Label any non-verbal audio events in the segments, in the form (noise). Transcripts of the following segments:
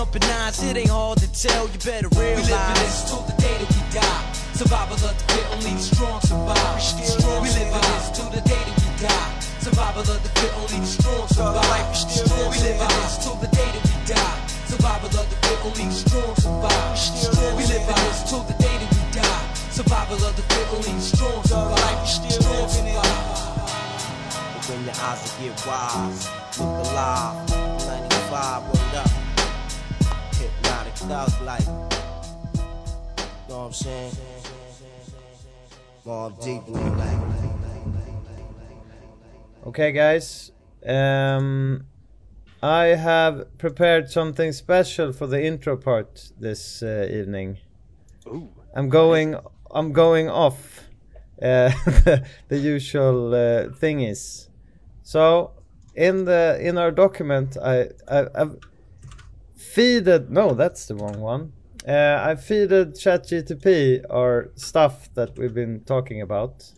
thumping nines, it ain't hard to tell. You better realize. We live in this till the day that we die. Survival of the fit, only the strong survive. We still we live in this till the day that we die. Survival of the fit, only the strong survive. We still we live in this till the day that we die. Survival of the fit, only the strong survive. We still we live in this till the day that we die. Survival of the fit, only the strong survive. We still survive. Open your eyes and get wise. Look alive. 95, word up. Hypnotic thug like. Know what I'm saying? More deeply like. Okay, guys. Um, I have prepared something special for the intro part this uh, evening. Ooh. I'm going. I'm going off uh, (laughs) the usual uh, thingies. So in the in our document, I, I I've feeded. No, that's the wrong one. Uh, I feeded ChatGTP our stuff that we've been talking about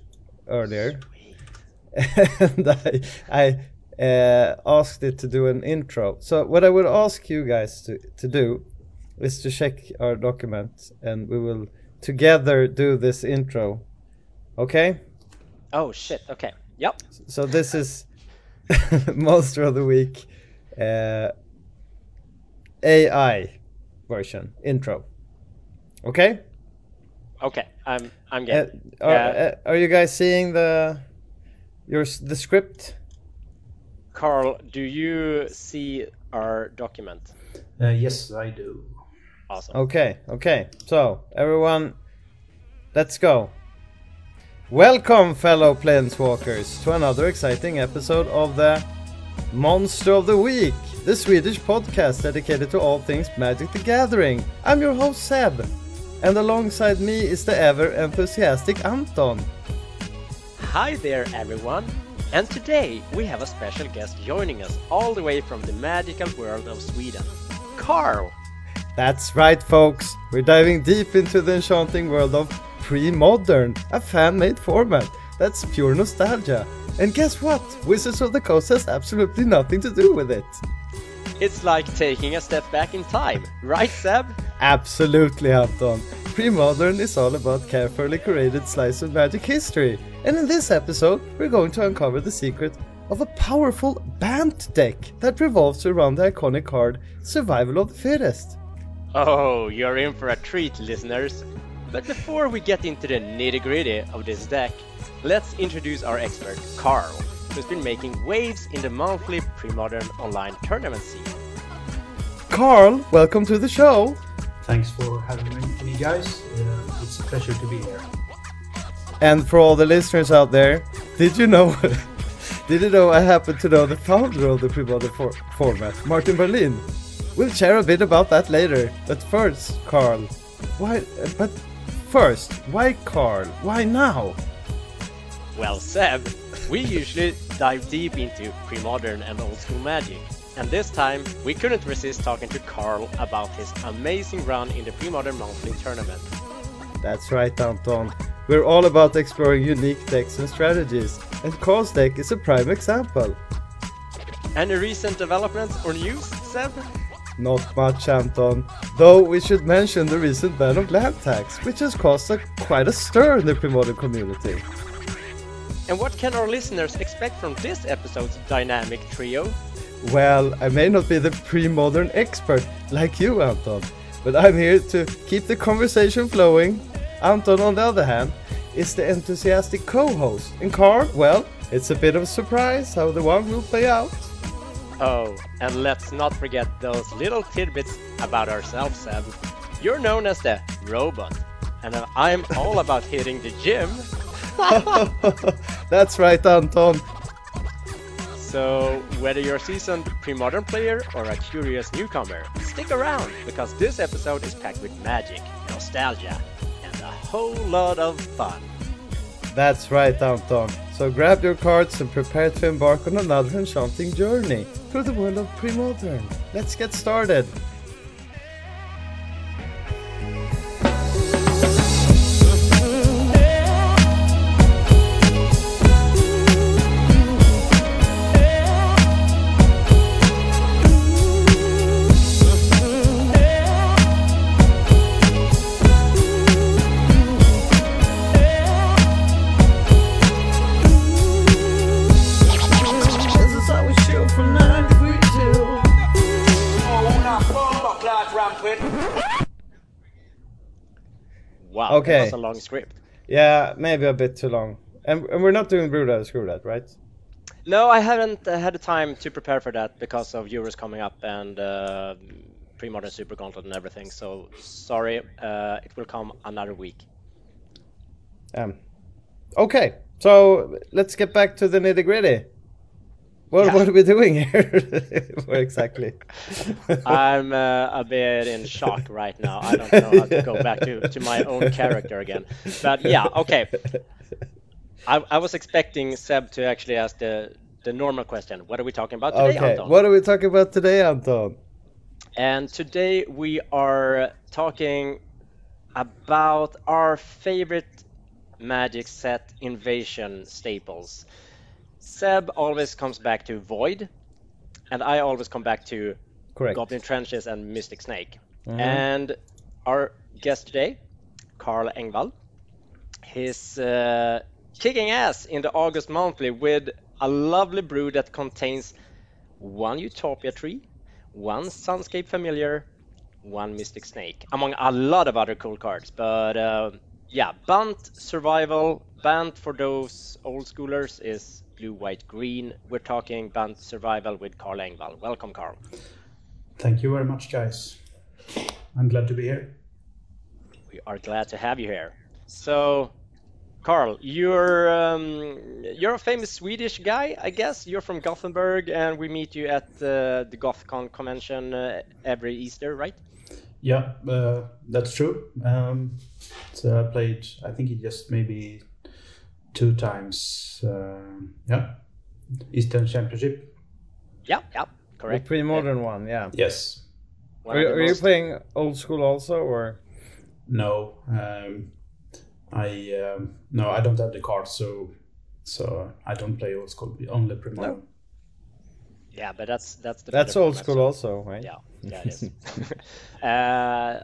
earlier, (laughs) and I I uh, asked it to do an intro. So what I would ask you guys to to do is to check our document, and we will together do this intro. Okay? Oh shit. Okay. Yep. So this is (laughs) Monster of the Week uh, AI version intro. Okay? Okay. I'm I'm Uh, getting. are, Yeah. uh, are you guys seeing the your the script? Carl, do you see our document? Uh, yes, I do. Awesome. Okay, okay. So, everyone, let's go. Welcome, fellow planeswalkers, to another exciting episode of the Monster of the Week, the Swedish podcast dedicated to all things Magic the Gathering. I'm your host, Seb, and alongside me is the ever enthusiastic Anton. Hi there, everyone. And today we have a special guest joining us all the way from the magical world of Sweden, Carl. That's right, folks. We're diving deep into the enchanting world of pre-modern, a fan-made format that's pure nostalgia. And guess what? Wizards of the Coast has absolutely nothing to do with it. It's like taking a step back in time, right, Seb? Absolutely, Anton. Pre-modern is all about carefully curated slice of magic history. And in this episode, we're going to uncover the secret of a powerful Bant deck that revolves around the iconic card Survival of the Fittest. Oh, you're in for a treat, listeners. But before we get into the nitty gritty of this deck, let's introduce our expert, Carl, who's been making waves in the monthly pre-modern online tournament scene. Carl, welcome to the show. Thanks for having me, me guys. Uh, it's a pleasure to be here. And for all the listeners out there, did you know? (laughs) did you know I happen to know the founder of the pre-modern for- format, Martin Berlin? We'll share a bit about that later. But first, Carl, why? uh, But first, why Carl? Why now? Well, Seb, we usually dive deep into pre-modern and old school magic. And this time, we couldn't resist talking to Carl about his amazing run in the pre-modern monthly tournament. That's right, Anton. We're all about exploring unique decks and strategies, and Carl's deck is a prime example. Any recent developments or news, Seb? Not much, Anton. Though we should mention the recent ban of land tax, which has caused a, quite a stir in the pre-modern community. And what can our listeners expect from this episode's dynamic trio? Well, I may not be the pre-modern expert like you, Anton, but I'm here to keep the conversation flowing. Anton, on the other hand, is the enthusiastic co-host, and Carl, well, it's a bit of a surprise how the one will play out. Oh, and let's not forget those little tidbits about ourselves, Sam. You're known as the robot, and I'm all about hitting the gym. (laughs) That's right, Anton. So, whether you're a seasoned pre-modern player or a curious newcomer, stick around because this episode is packed with magic, nostalgia, and a whole lot of fun. That's right, Anton. So grab your cards and prepare to embark on another enchanting journey through the world of pre-modern. Let's get started. Wow, Okay. that was a long script. Yeah, maybe a bit too long. And, and we're not doing Brew That Screw That, right? No, I haven't uh, had the time to prepare for that because of Euros coming up and uh, pre-modern Super Gauntlet and everything. So sorry, uh, it will come another week. Um, okay, so let's get back to the nitty gritty. What, Yeah. what are we doing here? (laughs) What exactly? (laughs) I'm uh, a bit in shock right now. I don't know how to go back to, to my own character again. But yeah, okay. I, I was expecting Seb to actually ask the, the normal question. What are we talking about today, Okay, Anton? what are we talking about today, Anton? And today we are talking about our favorite Magic set invasion staples. Seb always comes back to Void, and I always come back to Correct. Goblin Trenches and Mystic Snake. Mhm. And our guest today, Carl Engwall, he's uh, kicking ass in the August monthly with a lovely brew that contains one Utopia tree, one Sunscape Familiar, one Mystic Snake, among a lot of other cool cards. But uh, yeah, Bant Survival, Bant for those old schoolers is blue, white, green. We're talking Bant Survival with Carl Engwall. Welcome, Carl. Thank you very much, guys. I'm glad to be here. We are glad to have you here. So, Carl, you're um, you're a famous Swedish guy, I guess. You're from Gothenburg, and we meet you at uh, the GothCon convention uh, every Easter, right? Yeah, uh, that's true. Um, so I played, I think it just maybe two times. Uh, yeah, Eastern Championship. Yeah, yeah, The correct. pre-modern one, yeah. Yes. One Are, you- are you playing old school also, or? No. Um, I um, no, I don't have the card, so so I don't play old school. Only Primavera. No. Yeah, but that's that's the That's old school also, right? Yeah, yeah, it is. (laughs) uh,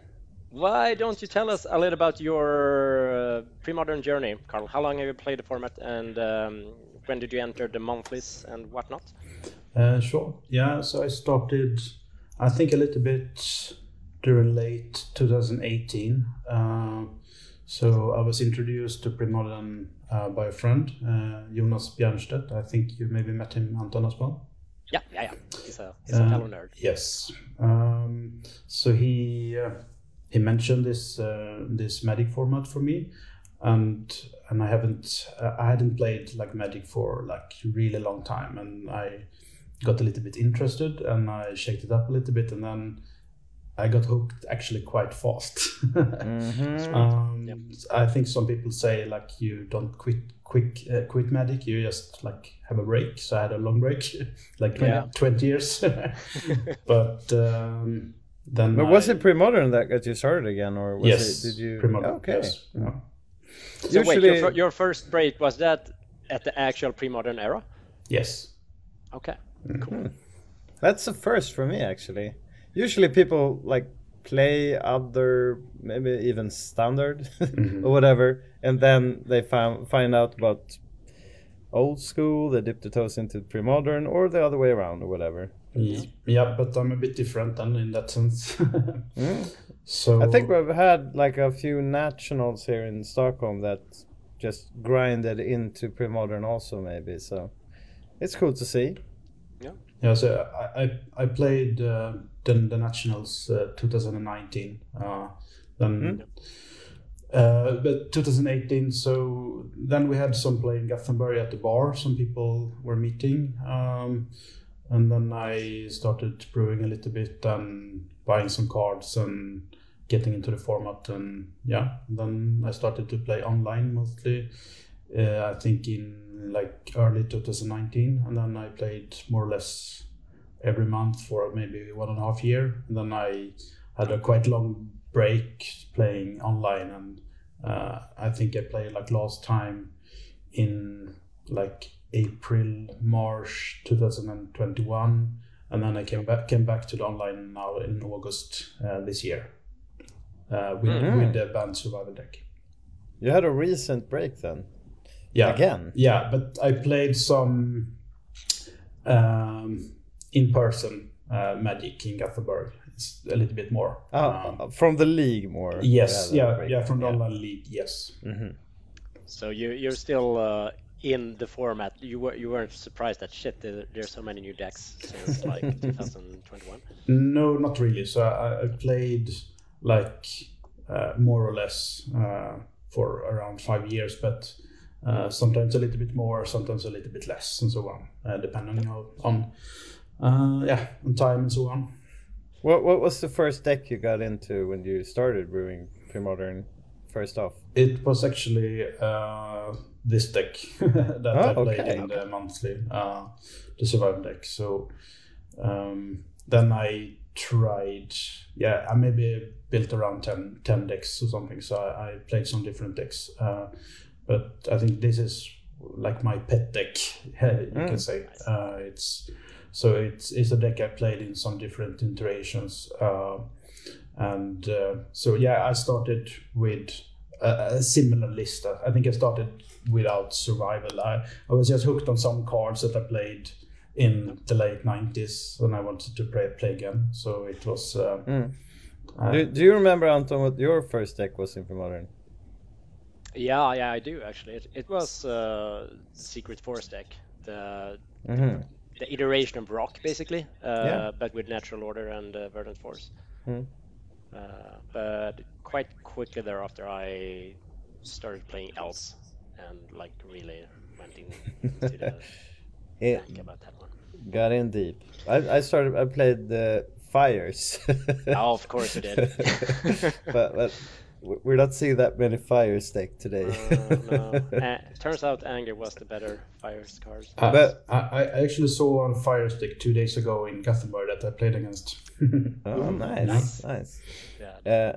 why don't you tell us a little about your uh, pre-modern journey, Carl? How long have you played the format, and um, when did you enter the monthlies and whatnot? Uh, sure. Yeah. So I started, I think, a little bit during late 2018. Uh, so I was introduced to Premodern uh, by a friend, uh, Jonas Bjernstedt. I think you maybe met him, Anton, as well. Yeah, yeah, yeah. He's a he's a Uh, fellow nerd. Yes. Um, so he uh, he mentioned this uh, this Magic format for me, and and I haven't uh, I hadn't played like Magic for like really long time, and I got a little bit interested, and I shaked it up a little bit, and then I got hooked actually quite fast. (laughs) Mhm. Um, Yep. I think some people say like you don't quit quick uh, quit Magic, you just like have a break. So I had a long break, (laughs) like 20, Yeah. 20 years. (laughs) but um, then But was I- it pre-modern that got you started again, or was yes? it? Did you? Pre-modern, Okay. yes. Yeah. So wait, your, your first break was that at the actual pre-modern era? Yes. Okay, Mm-hmm. cool. That's the first for me actually. Usually people like play other, maybe even standard (laughs) Mm-hmm. or whatever, and then they found find out about old school. They dip their toes into pre-modern, or the other way around, or whatever. Ye- Yeah, but I'm a bit different then in that sense. (laughs) So I think we've had like a few nationals here in Stockholm that just grinded into pre-modern also, maybe. So it's cool to see. Yeah, Yeah. so I I, I played uh, the, the nationals uh, 2019. Uh, then, uh, but 2018. So then we had some play in Gothenburg at the bar. Some people were meeting, um, and then I started brewing a little bit and buying some cards and getting into the format. And yeah, then I started to play online mostly. Uh, I think in like early 2019, and then I played more or less every month for maybe one and a half year. And then I had a quite long break playing online, and uh, I think I played like last time in like April, March 2021, and then I came back came back to the online now in August uh, this year uh, with Mhm. with the Bant Survival Deck. You had a recent break then. Yeah, Again. Yeah, but I played some um, in person uh, Magic in Gothenburg it's a little bit more. Oh, Um, from the league more. yes, yeah, yeah, from the online league, yes. So you you're still uh, in the format. You were you weren't surprised that shit. There, there's so many new decks since like (laughs) 2021. No, not really. So I, I played like uh, more or less uh, for around five years, but uh, sometimes a little bit more, sometimes a little bit less, and so on, uh, depending on, on uh, yeah, on time and so on. What what was the first deck you got into when you started brewing pre-modern? First off. It was actually uh, this deck (laughs) that I Oh, played okay. in the monthly, uh, the survival deck. So um, then I tried, yeah, I maybe built around 10, 10 decks or something. So I, I played some different decks. Uh, but I think this is like my pet deck, (laughs) you can Mm. say. Uh, it's so it's it's a deck I played in some different iterations. Uh, and uh, so yeah, I started with a, a similar list. I think I started without survival. I, I was just hooked on some cards that I played in the late '90s, and I wanted to play play again. So it was. Uh, Mm. uh, Do, do you remember Anton what your first deck was in pre-modern? Yeah, yeah, I do actually. It, it was uh, Secret Force deck, the Mm-hmm. the iteration of Rock basically, uh, Yeah. but with Natural Order and uh, Verdant Force. Uh, but quite quickly thereafter, I started playing Elves and like really went into the (laughs) It think about that one. got in deep. I, I started. I played the fires. (laughs) Oh, of course you did. (laughs) but but we're not seeing that many fires deck today. Uh, no. Uh, turns out Anger was the better fire card. Uh, But- I, I actually saw on Fire Stick two days ago in Gothenburg that I played against. oh, nice, nice. nice. Yeah.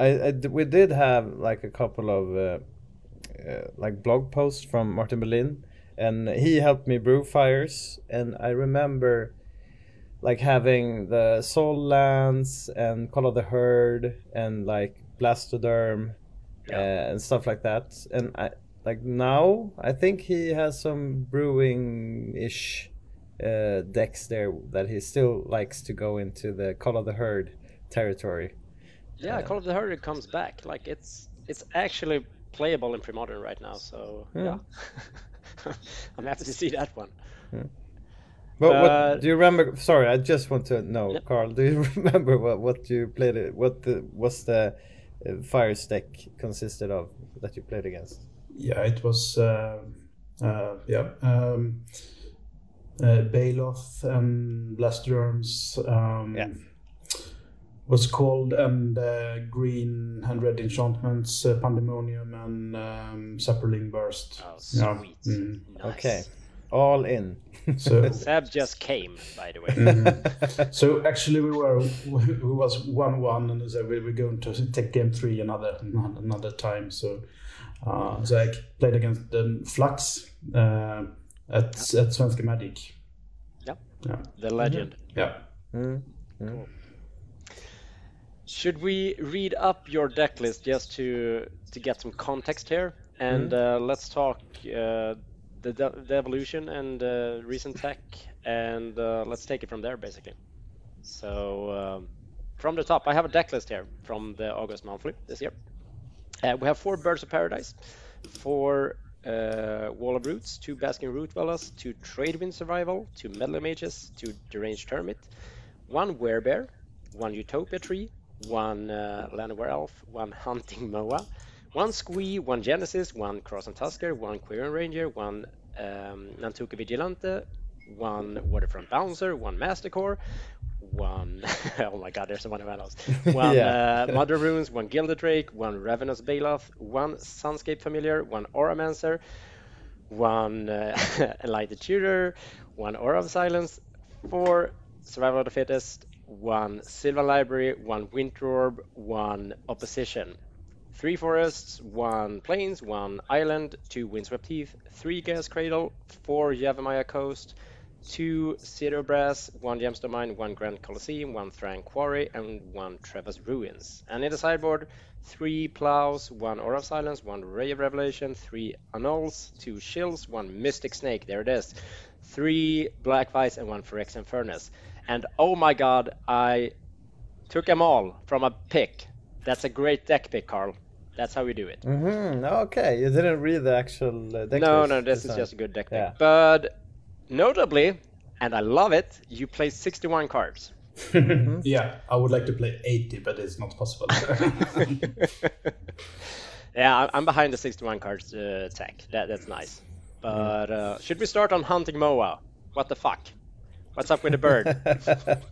I, I we did have like a couple of uh, uh, like blog posts from Martin Berlin, and he helped me brew fires. And I remember like having the Soul Lands and Call of the Herd and like Blastoderm uh, and stuff like that. And I like now I think he has some brewing ish uh, decks there that he still likes to go into the Call of the Herd territory. Yeah, Call of the Herd comes back. Like it's it's actually playable in pre-modern right now. So Yeah. yeah, (laughs) I'm happy to see that one. But Uh, what do you remember? Sorry, I just want to know, Yep. Carl. Do you (laughs) remember what what you played? It, what the was the uh, fire deck consisted of that you played against? Yeah, it was uh, uh, yeah um, uh, Baloth and Blastoderms. Um, Yeah. Was called and uh, green and red enchantments, uh, Pandemonium and um, Saproling Burst. Oh, Yeah. Mm. Nice. Okay, all in. (laughs) So Seb just came, by the way. Mhm. (laughs) So actually, we were we was one one, and so we were going to take game three another another time. So, uh, so I played against um, Flux uh, at at Svenska Magic. Yep. Yeah, The legend. yeah. Mm. Should we read up your deck list just to to get some context here? And uh, let's talk uh, the, the the evolution and uh, recent tech, and uh, let's take it from there, basically. So um, from the top, I have a deck list here from the August monthly this year. Uh, we have four Birds of Paradise, four uh, Wall of Roots, two Basking Rootwallas, two Trade Wind Survival, two Meddler Mages, two Deranged Hermit, one Werebear, one Utopia Tree, one uh, Llanowar Elf, one Hunting Moa, one Squee, one Genesis, one Krosan Tusker, one Quirion Ranger, one um, Nantuko Vigilante, one Waterfront Bouncer, one master Masticore, one (laughs) oh my god, there's so many else. (laughs) One Yeah. uh, Mother Runes, one Gilded Drake, one Ravenous Baloth, one Sunscape Familiar, one Auramancer, one uh, (laughs) Enlightened Tutor, one Aura of Silence, four Survival of the Fittest, one Sylvan Library, one Winter Orb, one Opposition. Three forests, one plains, one island, two windswept heath, three Gaea's Cradle, four Yavimaya coast, two Zero Brass, one Gemstone Mine, one Grand Coliseum, one Thran Quarry, and one Treva's Ruins. And in the sideboard, three Plows, one Aura of Silence, one Ray of Revelation, three Annuls, two Shills, one Mystic Snake, there it is, three Black Vise, and one Phyrexian Furnace. And oh my god, I took them all from a pick. That's a great deck pick, Carl. That's how we do it. Mm-hmm. Okay, you didn't read the actual uh, deck No, no, this is just a good deck pick. Yeah. But notably, and I love it, you play 61 cards. yeah, I would like to play 80, but it's not possible. (laughs) Yeah, I- I'm behind the 61 cards uh, tech. That, that's nice. But uh, should we start on hunting Moa? What the fuck? What's up with the bird? (laughs)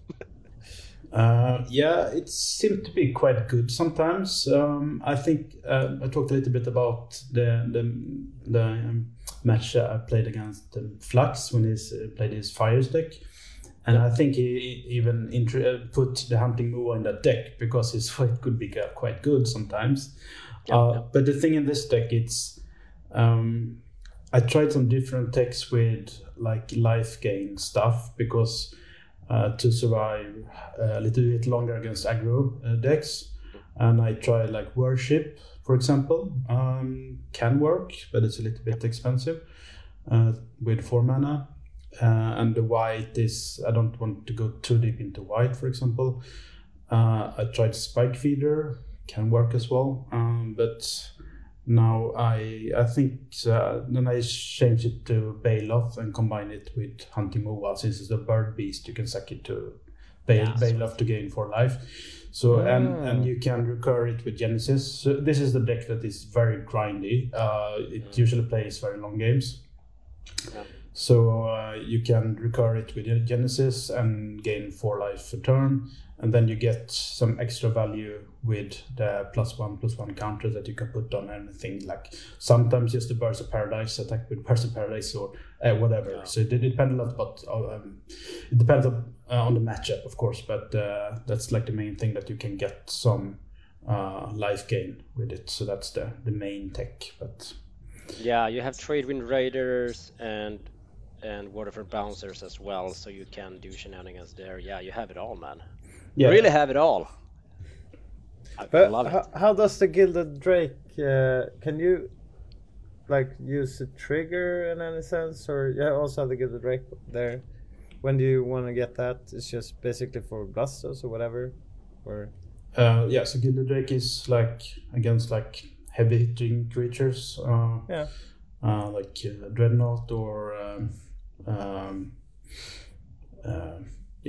Uh, yeah, it seemed to be quite good sometimes. Um, I think uh, I talked a little bit about the the, the um, match I played against um, Flux when he uh, played his Fires deck, and I think he even uh, put the Hunting Moa in that deck because his (laughs) fight could be quite good sometimes. uh, yeah. But the thing in this deck, it's um, I tried some different decks with like life gain stuff because uh, to survive uh, a little bit longer against aggro uh, decks. And I tried like worship, for example, um, can work, but it's a little bit expensive uh, with four mana. Uh, and the white is I don't want to go too deep into white, for example. Uh, I tried spike feeder, can work as well, um, but now I I think uh, then I change it to Baloth and combine it with Hunting Moa since it's a bird beast. You can sack it to Bail, Yeah, Bailoff to gain for life. So and Ah. and you can recur it with Genesis. So this is the deck that is very grindy. Uh, it usually plays very long games. So uh, you can recur it with Genesis and gain four life a turn, and then you get some extra value with the plus one plus one counter that you can put on anything. Like sometimes just the Birds of Paradise attack with Birds of Paradise or uh, whatever. Yeah. So it, it depends a lot, but um, it depends on, uh, on the matchup, of course. But uh, that's like the main thing that you can get some uh, life gain with it. So that's the the main tech. But yeah, you have Trade Wind Raiders and and Waterfront Bouncers as well, so you can do shenanigans there. Yeah, you have it all, man. Yeah, Really have it all. I, I But love it. how, how does the Gilded Drake? Uh, can you like use a trigger in any sense, or yeah, also have the Gilded Drake there? When do you want to get that? It's just basically for Glastos or whatever, or Uh, yeah, so Gilded Drake is like against like heavy hitting creatures. Uh, Yeah. Uh, like uh, Dreadnought or um, um, uh,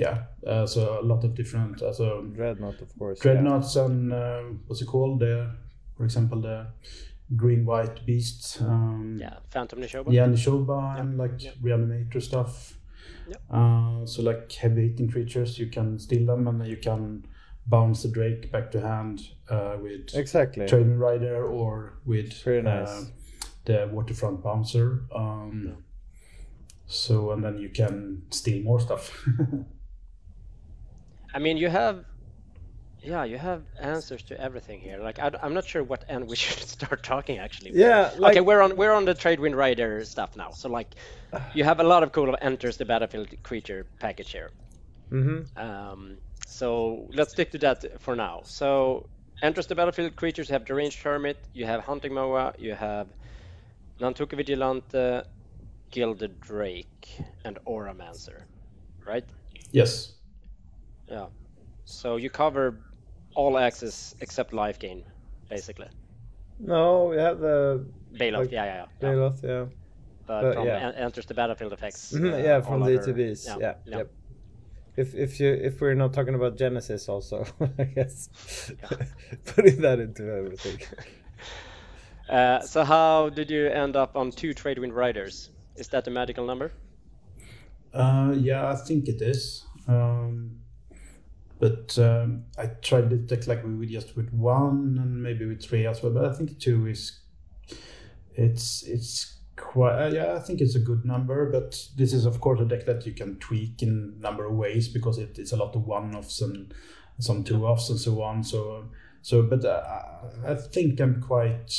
yeah. Uh, so a lot of different. Uh, so Dreadnought, of course. yeah. Dreadnoughts and uh, what's it called? The for example the green white beasts. Um, Yeah, Phantom Nishoba. yeah, Nishoba Shoba and like yeah. reanimator stuff. Yep. Uh, so like heavy hitting creatures, you can steal them and then you can bounce the Drake back to hand uh, with Exactly. Trade Wind Rider or with Very uh, the Waterfront Bouncer. Um, So and then you can steal more stuff. (laughs) I mean, you have, yeah, you have answers to everything here. Like, I, am not sure what end we (laughs) should start talking actually. Yeah, like- okay, we're on we're on the Trade Wind Rider stuff now. So like, you have a lot of cool enters the battlefield creature package here. Mm-hmm. Um, so let's stick to that for now. So enters the battlefield creatures you have Deranged Hermit, you have Hunting Moa, you have Nantuko Vigilante, Gilded Drake, and Auramancer, right? yes. Yeah. So you cover all axes except life gain, basically. No, we have the Baloth, Like yeah, yeah, yeah. yeah. Yeah. But, but from yeah. en- enters the battlefield effects. Mhm, uh, yeah, from all the other- ETBs. yeah, Yeah, yeah. Yep. If if you if we're not talking about Genesis also, (laughs) I guess (laughs) putting that into everything. (laughs) Uh, so how did you end up on two Trade Wind Riders? Is that a magical number? Uh, yeah, I think it is. Um, but um, I tried the deck like we would just with one and maybe with three as well. But I think two is it's it's quite uh, yeah. I think it's a good number. But this is of course a deck that you can tweak in a number of ways because it, it's a lot of one offs and some two offs and so on. So so but uh, I think I'm quite.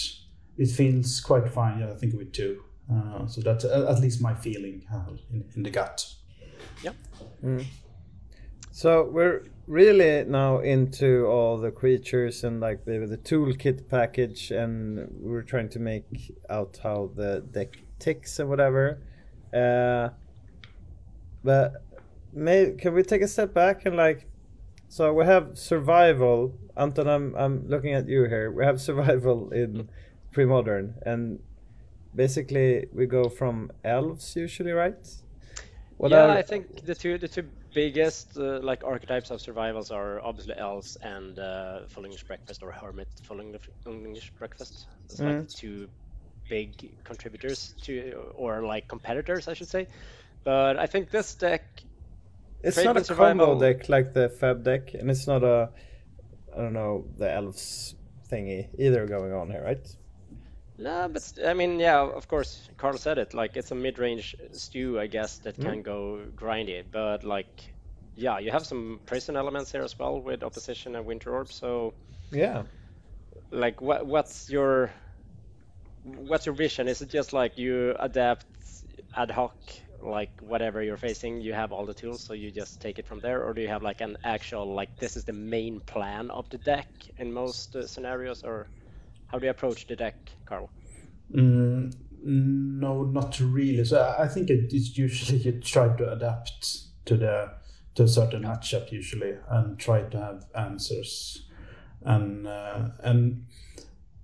It feels quite fine. Yeah, I think with two. Uh, so that's uh, at least my feeling uh, in, in the gut. Yeah. So we're really now into all the creatures and like the the toolkit package, and we're trying to make out how the deck ticks and whatever. Uh, but may can we take a step back and like So we have survival. Anton, I'm I'm looking at you here. We have (laughs) survival in pre-modern, and basically we go from elves usually, right? What yeah, are... I think the two the two biggest uh, like archetypes of survivals are obviously elves and uh, full English breakfast or hermit full English breakfast. It's mm. like two big contributors to or like competitors, I should say. But I think this deck it's not a survival. combo deck like the Fab deck, and it's not a, I don't know, the elves thingy either going on here, right? No, but I mean, yeah, of course, Carl said it. Like, it's a mid-range stew, I guess, that mm. can go grindy. But like, yeah, you have some prison elements here as well with opposition and Winter Orb. So yeah, like, what what's your what's your vision? Is it just like you adapt ad hoc like whatever you're facing, you have all the tools, so you just take it from there, or do you have like an actual like this is the main plan of the deck in most uh, scenarios, or how do you approach the deck, Carl? Mm, no, not really. So I think it's usually you try to adapt to the to a certain matchup usually, and try to have answers, and uh, and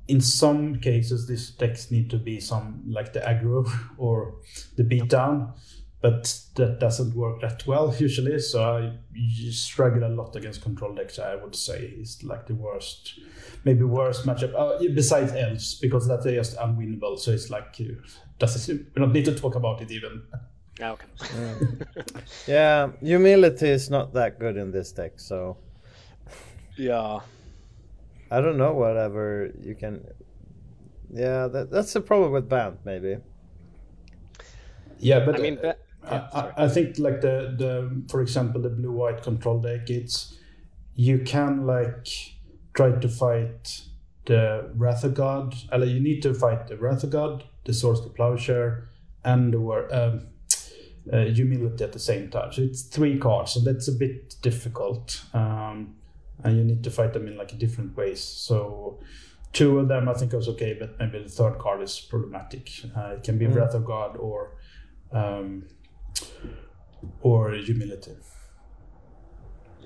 in some cases these decks need to be some like the aggro (laughs) or the beatdown but that doesn't work that well usually so i struggle a lot against control decks i would say is like the worst maybe worst matchup uh, besides elves because that's just unwinnable so it's like you does we don't need to talk about it even okay (laughs) yeah humility is not that good in this deck so yeah I don't know. Whatever you can. Yeah, that, that's the problem with Bant, maybe. Yeah, but I mean, but, yeah, I, I, think like the the for example the blue white control deck, it's you can like try to fight the Wrath of God. You need to fight the Wrath of God, the Swords to Plowshare, and the um, uh, Humility at the same time. So it's three cards, and that's a bit difficult. Um, and you need to fight them in like different ways. So two of them I think was okay, but maybe the third card is problematic. Uh, it can be mm. Wrath of God or um, or Humility.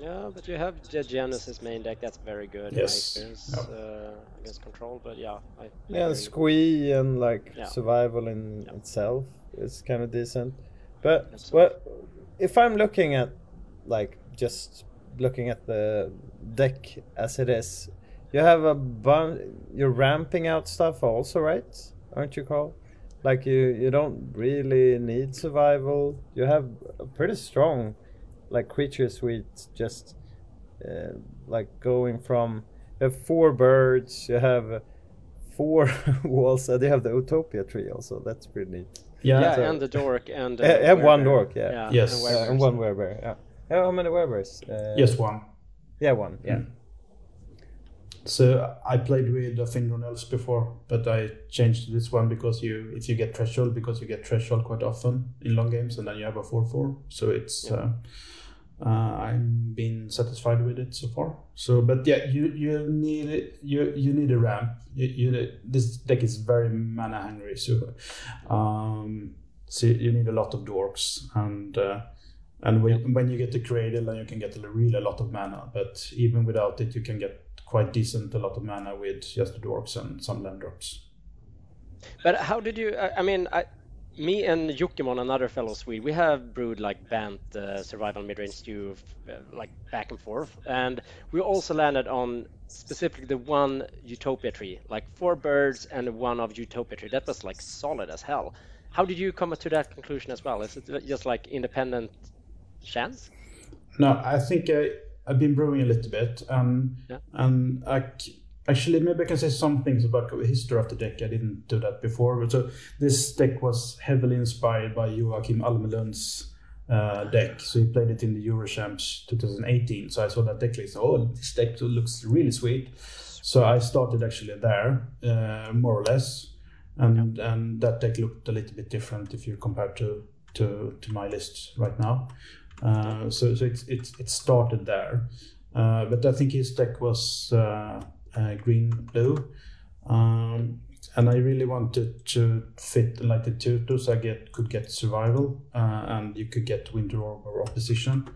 Yeah, but you have the Genesis main deck. That's very good. Yes. In my experience uh, against control, but yeah. I, yeah, I squee and like yeah. survival in yeah. itself is kind of decent. But well, if I'm looking at like just looking at the deck as it is, you have a bunch. You're ramping out stuff also, right? Aren't you, Carl? Like you, you don't really need survival. You have a pretty strong, like creatures with Just uh, like going from you have four birds. You have four (laughs) walls, and you have the Utopia tree also. That's pretty neat. Yeah, yeah so, and the dork and (laughs) uh, and one dork. Yeah. yeah yes. And, and one werebear. Yeah. How many werebears? Uh, Just one. Yeah, one. Yeah. Mm. So I played with the Elves before, but I changed this one because you if you get threshold because you get threshold quite often in long games, and then you have a four four. So it's yeah. uh, uh, I'm been satisfied with it so far. So, but yeah, you you need you you need a ramp. You, you this deck is very mana hungry, so um, so you need a lot of dorks and. Uh, and when, yep. when you get the cradle, then you can get a really a lot of mana. But even without it, you can get quite decent a lot of mana with just the dwarfs and some land drops. But how did you? I mean, I, me and Yukimon, another fellow Swede, we have brewed like Bant uh, survival midrange stew, uh, like back and forth, and we also landed on specifically the one Utopia tree, like four birds and one of Utopia tree. That was like solid as hell. How did you come to that conclusion as well? Is it just like independent chance? No, I think I, I've been brewing a little bit, um, yeah. and I actually maybe I can say some things about the history of the deck. I didn't do that before, but so this deck was heavily inspired by Joachim Almelund's uh, deck. So he played it in the Eurochamps 2018. So I saw that deck list. Oh, this deck looks really sweet. So I started actually there, uh, more or less, and yeah. and that deck looked a little bit different if you compare to to to my list right now. Uh, so so it's, it's, it started there. Uh, but I think his deck was uh, green blue. Um, and I really wanted to fit like the tutors I get could get survival uh, and you could get winter or, or opposition.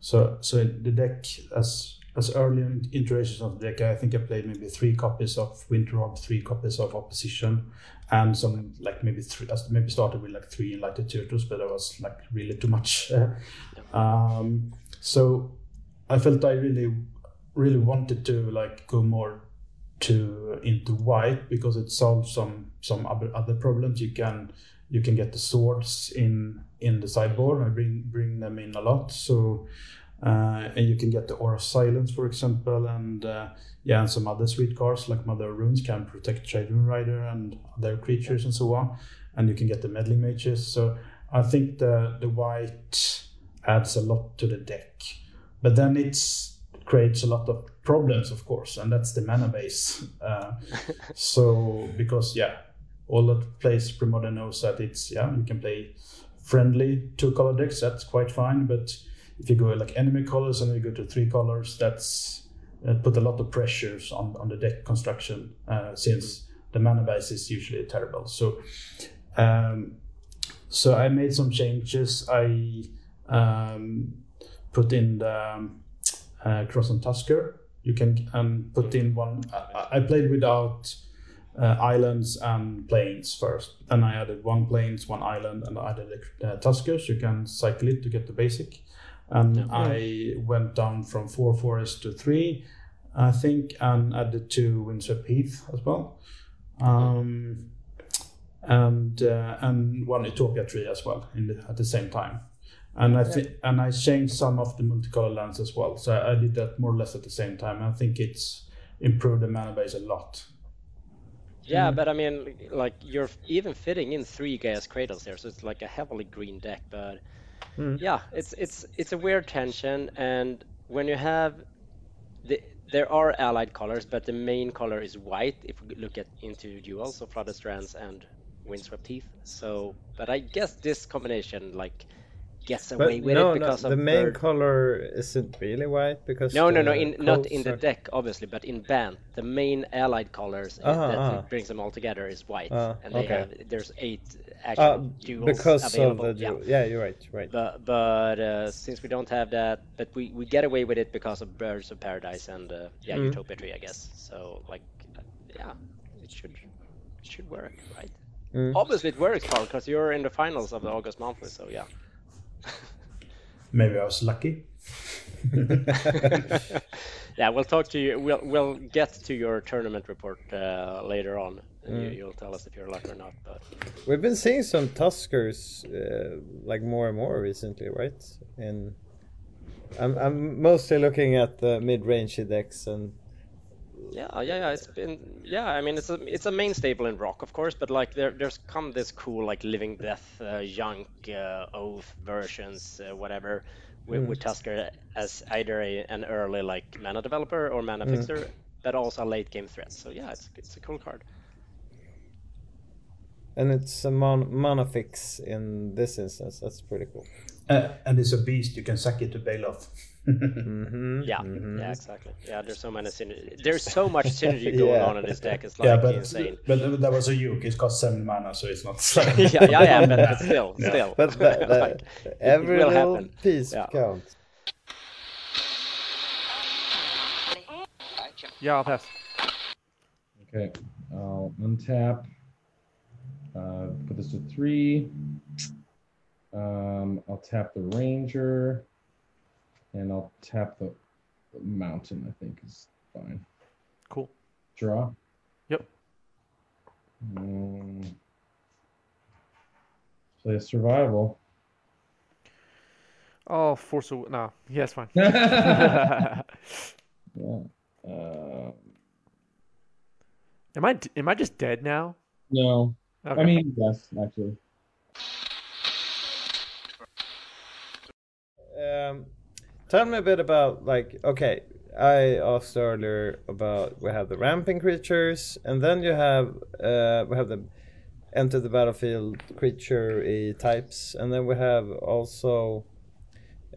So so the deck as as early iterations of the deck, I think I played maybe three copies of Winter Orb, three copies of Opposition, and some like maybe three. Maybe started with like three Enlightened Tutors, but that was like really too much. (laughs) um, so I felt I really, really wanted to like go more to into white because it solves some some other other problems. You can you can get the swords in in the sideboard and bring bring them in a lot. So uh, and you can get the aura of silence, for example, and uh, yeah, and some other sweet cards like Mother Runes can protect Rune Rider and other creatures and so on. And you can get the meddling mages. So I think the the white adds a lot to the deck, but then it creates a lot of problems, of course, and that's the mana base. Uh, (laughs) so because yeah, all that plays Premodern knows that it's yeah you can play friendly two color decks. That's quite fine, but if you go like enemy colors and you go to three colors, that's uh, put a lot of pressures on on the deck construction uh, since the mana base is usually terrible. So. Um, so I made some changes. I um, put in the um, uh, Krosan Tusker. You can um, put in one. I, I played without uh, islands and plains first. Then I added one plains, one island, and I added uh, Tuskers. You can cycle it to get the basic. And yeah. I went down from four forests to three, I think, and added two Windswept Heath as well. Um, and uh, and one Utopia tree as well in the, at the same time and I think and I changed some of the multicolor lands as well. So I did that more or less at the same time. I think it's improved the mana base a lot. Yeah, mm. but I mean, like you're even fitting in three Gaea's Cradles here, so it's like a heavily green deck. But mm. yeah, it's it's it's a weird tension, and when you have the there are allied colors, but the main color is white. If we look at into duels, so Flooded Strands and Windswept Heath. So, but I guess this combination, like gets away but with no, it because no, of the main bird. color isn't really white because No, no, no, in, not in the are- deck, obviously, but in Bant, the main allied colors Ah, that ah. brings them all together is white, Ah, and they okay. have there's eight Uh, actual duels because available. of the yeah. Yeah, you're right, right. But but uh, since we don't have that, but we, we get away with it because of Birds of Paradise and uh, yeah Mm. Utopia Tree, I guess. So like uh, yeah, it should it should work, right? Mm. Obviously it works, Carl, because you're in the finals of the August monthly. So yeah. Maybe I was lucky. (laughs) yeah, we'll talk to you. We'll we'll get to your tournament report uh, later on. and You, you'll tell us if you're lucky or not. But We've been seeing some Tuskers uh, like more and more recently, right? And I'm I'm mostly looking at the mid-range decks and yeah, yeah, yeah. It's been yeah. I mean, it's a it's a main staple in rock, of course. But like there there's come this cool like living death, uh, Yunk, uh, oath versions, uh, whatever. With, with Tusker as either a, an early like mana developer or mana fixer, but also a late game threat. So yeah, it's it's a cool card. and it's a mon- mana fix in this instance. That's pretty cool. Uh, and it's a beast. You can sack it to Baloth. Mm-hmm. Yeah, yeah, exactly. Yeah, there's so many synergy. There's so much (laughs) synergy going Yeah. on in this deck. It's like yeah, but insane. but that was a Yuke. It cost seven mana, so it's not. (laughs) yeah, yeah, yeah, but, (laughs) but still, Yeah. still. But, but, but Like, it every will little happen. piece Yeah. counts. Yeah, I'll pass. Okay, I'll untap. Uh, put this to three. Um, I'll tap the ranger, and I'll tap the, the mountain. I think is fine. Cool. Draw. Yep. Um, play a survival. Oh, force a no. Yeah, it's fine. (laughs) yeah. Uh, am I am I just dead now? no. Okay. I mean, yes, actually. Um, tell me a bit about like okay. I asked earlier about we have the ramping creatures, and then you have uh, we have the enter the battlefield creature types, and then we have also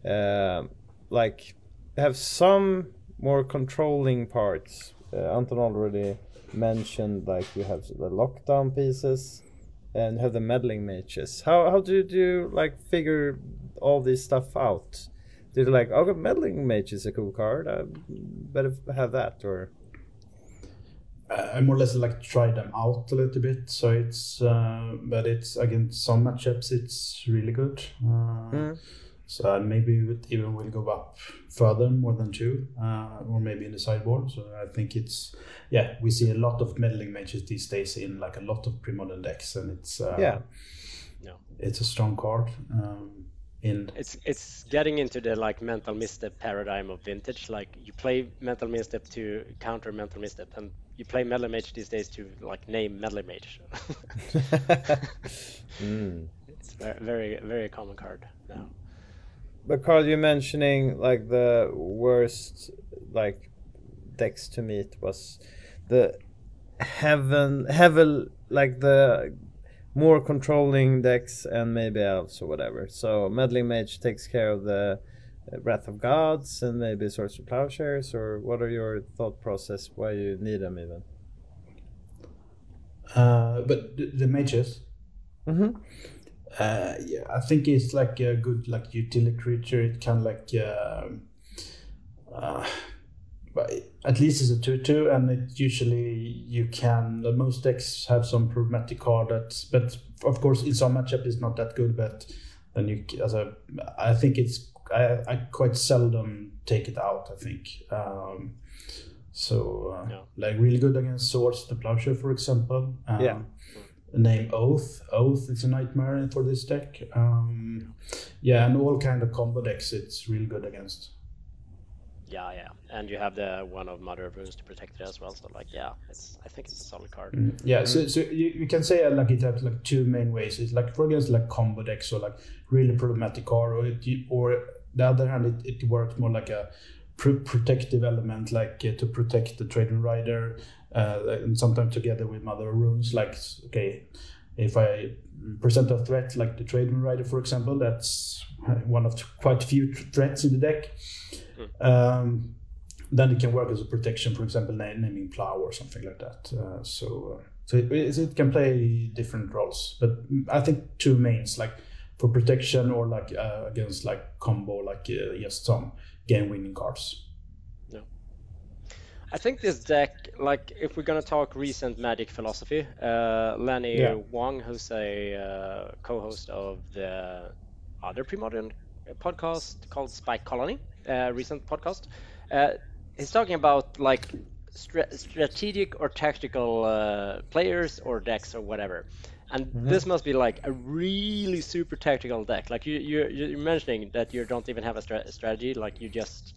uh, like have some more controlling parts. Uh, Anton already mentioned like you have the lockdown pieces and have the meddling mages. How how do you do like figure all this stuff out? Did you like, okay, meddling mage is a cool card. I better have that, or I more or less like try them out a little bit. So it's, uh, but it's against some matchups, it's really good. Uh, Mm. So maybe it even will go up further, more than two, uh, or maybe in the sideboard. So I think it's, yeah, we see a lot of meddling mages these days in like a lot of pre-modern decks, and it's uh, yeah, No. it's a strong card. Um, in It's it's getting into the like mental misstep paradigm of vintage. Like you play mental misstep to counter mental misstep, and you play meddler mage these days to like name meddler mage. (laughs) (laughs) mm. it's very very very common card now. But Carl, you're mentioning like the worst like decks to meet was the heaven heaven like the more controlling decks and maybe elves or whatever. So meddling mage takes care of the uh, wrath of gods and maybe swords of plowshares. Or what are your thought process why you need them even? uh, but the, the mages, Mm-hmm. Uh, yeah, I think it's like a good like utility creature. It can like uh, uh, but at least it's a two-two, and it usually you can. Most decks have some problematic card that, but of course in some matchup it's not that good. But then you as a, I think it's I, I quite seldom take it out. I think. Um, so uh, Yeah. like really good against swords, the plowshare, for example. Um, Yeah. name Oath. Oath is a nightmare for this deck. Um, yeah, and all kind of combo decks, it's real good against. Yeah, yeah, and you have the one of Mother of Runes to protect it as well. So like, yeah, it's I think it's a solid card. Mm, Yeah, so so you, you can say uh, like it has like two main ways. It's like for against like combo decks or like really problematic card, or it, or the other hand, it, it works more like a pr- protective element, like uh, to protect the Trade Wind Rider, uh, and sometimes together with Mother of Runes. Like okay, if I present a threat like the Trade Wind Rider, for example, that's one of quite few th- threats in the deck. Um, then it can work as a protection, for example, na- naming plow or something like that. Uh, so, uh, so it, it can play different roles, but I think two mains like for protection or like uh, against like combo, like uh, just some game-winning cards. I think this deck, like, if we're gonna talk recent Magic philosophy, uh, Lenny Yeah. Wong, who's a uh, co-host of the other pre-modern podcast called Spike Colony, uh, recent podcast, uh, he's talking about like stra- strategic or tactical uh, players or decks or whatever. And this must be like a really super tactical deck. Like you, you, you're mentioning that you don't even have a stra- strategy. Like you just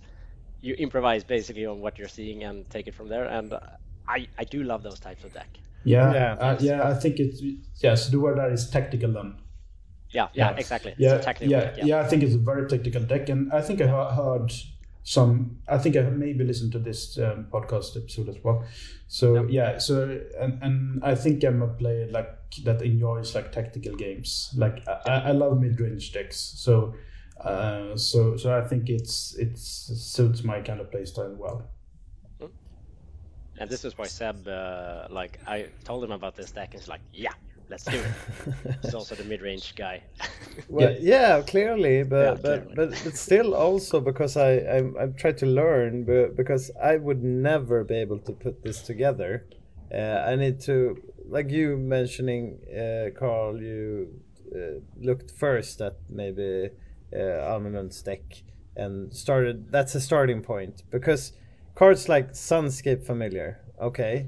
you improvise basically on what you're seeing and take it from there. And uh, I, I do love those types of deck. Yeah, Yeah. uh, yeah. I think it's yeah. So the word there is tactical then. Yeah, yeah, Yeah. exactly. Yeah, it's a tactical yeah, deck, yeah, I think it's a very tactical deck, and I think I heard some. I think I maybe listened to this um, podcast episode as well. So yeah, so and and I think I'm a player like that enjoys like tactical games. Like I, I I love mid range decks. So. Uh, so so I think it's it's suits my kind of playstyle well. And this is why Seb, uh, like, I told him about this deck, and he's like, "Yeah, let's do it." (laughs) he's also the mid-range guy. (laughs) Well, yeah, clearly, but Yeah, but, clearly. but but still also because I I'm, I've tried to learn, but because I would never be able to put this together. Uh, I need to, like you mentioning, uh, Carl, you uh, looked first at maybe uh, Almond's deck and started. That's a starting point because cards like Sunscape Familiar. Okay,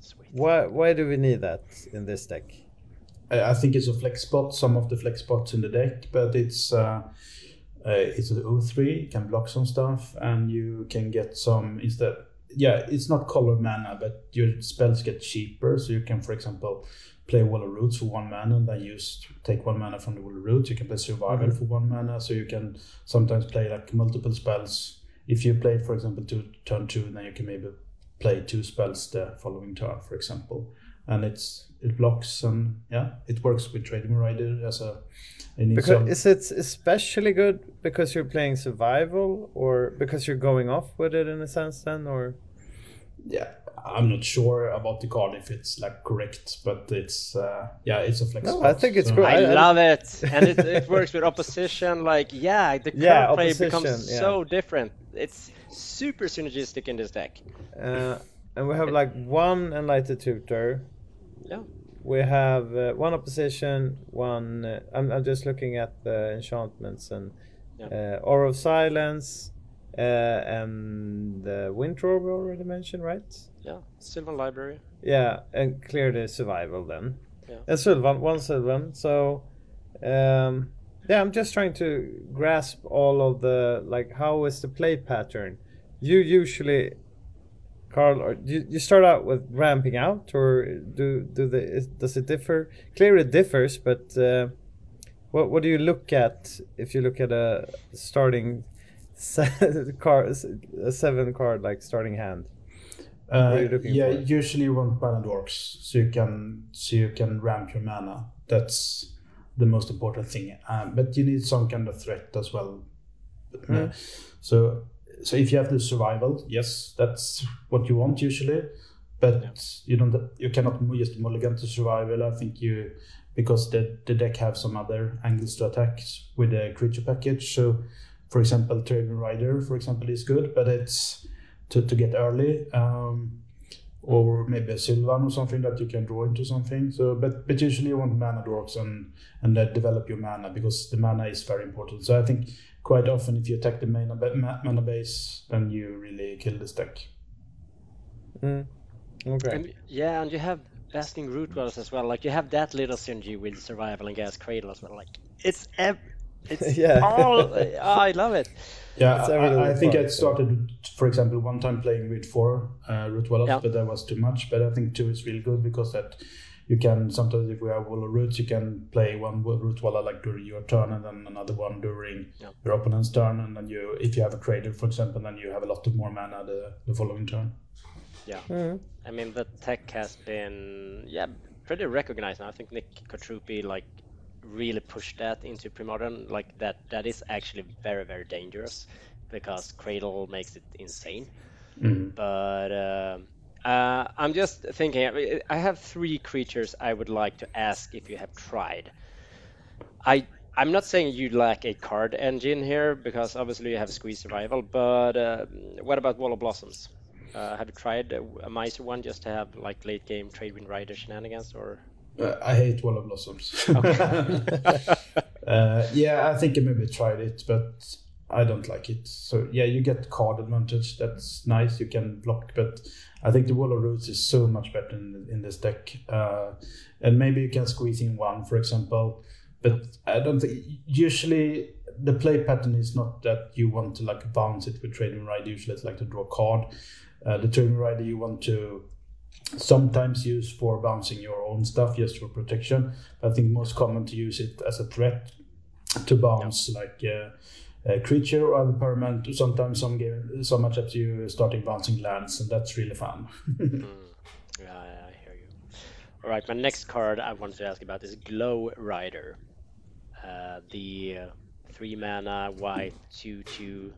Sweet. why why do we need that in this deck? I I think it's a flex spot, some of the flex spots in the deck, but it's uh, uh, it's an O3, you can block some stuff, and you can get some instead. Yeah, it's not color mana, but your spells get cheaper. So you can, for example, play Wall of Roots for one mana, and then use take one mana from the Wall of Roots. You can play Survival mm-hmm. for one mana, so you can sometimes play like multiple spells. If you play, for example, to turn two, then you can maybe play two spells the following turn, for example and it's it blocks and yeah it works with Trade Wind Rider as a Because some- is it especially good because you're playing survival, or because you're going off with it in a sense, then, or yeah I'm not sure about the card if it's like correct, but it's uh, yeah, it's a flex. No, card, I think it's so- cool. I, I- I- love it, and it, it works with opposition. Like, yeah, the card Yeah, play becomes yeah. so different. It's super synergistic in this deck. Uh, and we have like one enlightened tutor. Yeah. We have uh, one opposition, one. Uh, I'm, I'm just looking at the enchantments and Yeah. uh, Aura of Silence uh, and the Winter we already mentioned, right? Yeah, Sylvan Library. Yeah, and clear the survival then. Yeah. And Sylvan, one Sylvan. So, um, yeah, I'm just trying to grasp all of the like how is the play pattern. You usually, Carl, or you, you start out with ramping out, or do do the is, does it differ? Clearly, it differs, but uh, what what do you look at if you look at a starting (laughs) card, a seven card like starting hand? Uh, What are you looking yeah, for? usually you want mana dorks, so you can so you can ramp your mana. That's the most important thing. Um, but you need some kind of threat as well. Uh, so so if you have the survival, yes, that's what you want usually. But you don't you cannot just mulligan to survival. I think you because the the deck have some other angles to attack with the creature package. So for example, Trade Wind Rider, for example, is good, but it's to, to get early. Um, or maybe a Sylvan or something that you can draw into something. So, but but usually you want mana dorks and and uh, develop your mana because the mana is very important. So I think quite often if you attack the mana ma- mana base, then you really kill this deck. Mm. Okay. And, yeah, and you have Basking Rootwallas as well. Like, you have that little synergy with Survival and Gaea's Cradle as well. Like, it's ev- it's (laughs) Yeah. all. oh, I love it. Yeah, I, I little think I part, so- started, for example, one time playing with four uh, Rootwallas, Yeah. but that was too much. But I think two is really good because that you can sometimes if we have wall of roots, you can play one Rootwalla like during your turn, and then another one during Yeah. your opponent's turn, and then you if you have a cradle, for example, then you have a lot of more mana the, the following turn. Yeah. Mm. I mean, the tech has been, yeah, pretty recognized now. I think Nick Kotrupi, like, really push that into pre-modern. Like, that that is actually very, very dangerous because Cradle makes it insane. But um uh, I'm just thinking, I- I have three creatures I would like to ask if you have tried. I I'm not saying you lack a card engine here because obviously you have Squeeze Survival, but uh, what about Wall of Blossoms? Uh, have you tried a Miser one just to have like late game Trade Wind Rider shenanigans or? Uh, I hate Wall of Blossoms. (laughs) uh, yeah, I think I maybe tried it, but I don't like it. So yeah, you get card advantage. That's nice. You can block, but I think the Wall of Roots is so much better in, in this deck. Uh, and maybe you can squeeze in one, for example. But I don't think usually the play pattern is not that you want to like bounce it with trading ride. Usually it's like to draw a card. Uh, the trading rider you want to sometimes use for bouncing your own stuff just for protection. I think most common to use it as a threat to bounce like uh, a creature or other permanent. Sometimes some game, some matchups you starting bouncing lands, and that's really fun. (laughs) Yeah, I I hear you. All right, my next card I wanted to ask about is Glow Rider. Uh, the uh, three mana white two two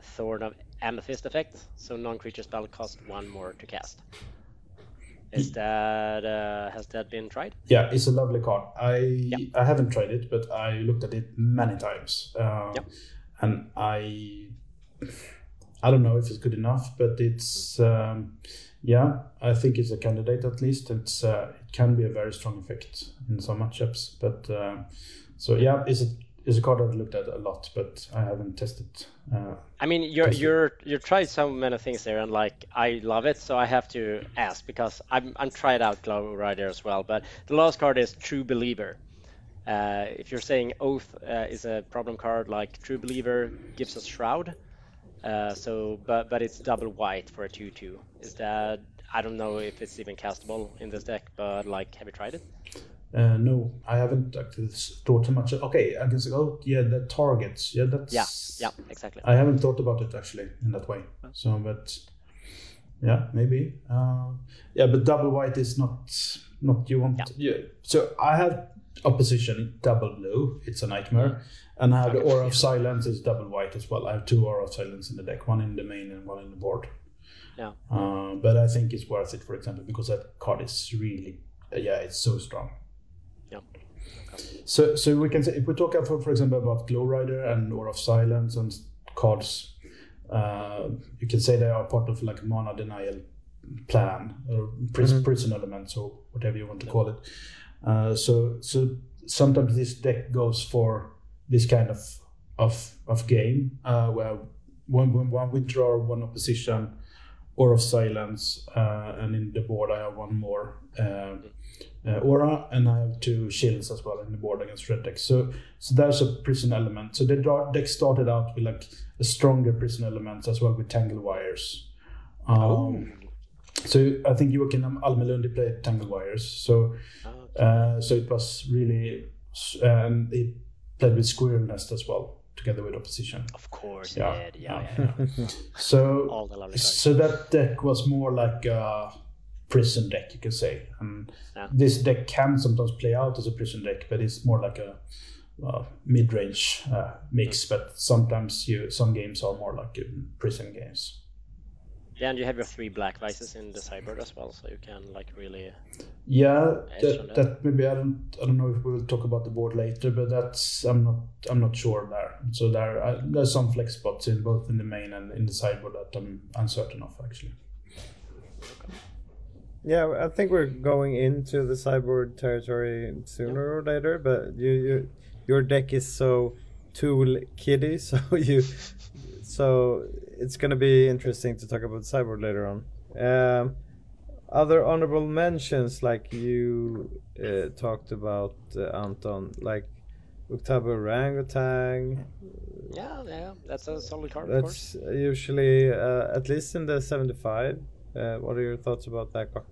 Thorn of Amethyst effect. So non-creature spell cost one more to cast. Is that uh, has that been tried? yeah, it's a lovely card. I I haven't tried it, but I looked at it many times, uh, Yep. and I I don't know if it's good enough, but it's um, yeah, I think it's a candidate at least. It's uh, it can be a very strong effect in some matchups, but uh, so yeah, it's a it's a card I've looked at a lot, but I haven't tested. Uh, I mean, you're it- you're you tried so many things there, and like I love it, so I have to ask because I'm I'm tried out Glow Rider as well. But the last card is True Believer. Uh, if you're saying Oath uh, is a problem card, like True Believer gives us Shroud. Uh, so, but but it's double white for a two-two. Is that I don't know if it's even castable in this deck, but like, have you tried it? Uh, no, I haven't actually thought too much. Okay, I can say, oh yeah, the targets. Yeah, that's Yeah, yeah, exactly. I haven't thought about it actually in that way. So, but yeah, maybe. Uh, yeah, but double white is not not you want. Yeah. So I have opposition double blue. It's a nightmare, and I have the aura of silence is double white as well. I have two aura of silence in the deck, one in the main and one in the board. Yeah. Uh, but I think it's worth it, for example, because that card is really, uh, yeah, it's so strong. Yeah. So, so we can say if we talk, uh, for, for example, about Glow Rider and Aura of Silence and cards, uh, you can say they are part of like mana denial plan or pris- Mhm. prison elements or whatever you want to call it. Uh, so, so sometimes this deck goes for this kind of of of game uh, where one one one withdraw, one opposition, aura of silence, uh, and in the board I have one more uh, uh, aura, and I have two shields as well in the board against red deck. So so there's a prison element. So the deck started out with like a stronger prison elements as well with tangle wires. Um, So I think Joakim Almelundi played tangle wires. So Oh, uh, so it was really, and it played with Squirrel Nest as well, together with opposition. of course, Yeah. yeah, yeah, yeah. (laughs) So, All the so that deck was more like a prison deck, you could say. And Yeah. this deck can sometimes play out as a prison deck, but it's more like a uh, mid-range uh, mix. Mm. But sometimes you, some games are more like uh, prison games. Yeah, and you have your three black vices in the sideboard as well, so you can like really. Yeah, that, that maybe I don't I don't know if we will talk about the board later, but that's I'm not I'm not sure there. So there I, there's some flex spots in both in the main and in the sideboard that I'm uncertain of actually. Yeah, I think we're going into the cyborg territory sooner or later, but you, you your deck is so tool kitty, (laughs) so you so it's gonna be interesting to talk about cyborg later on. Um, other honorable mentions, like you uh, talked about, uh, Anton, like Uktabi Orangutan. Yeah, yeah, that's a solid card, of course. That's usually uh, at least in the seventy-five. Uh, what are your thoughts about that card?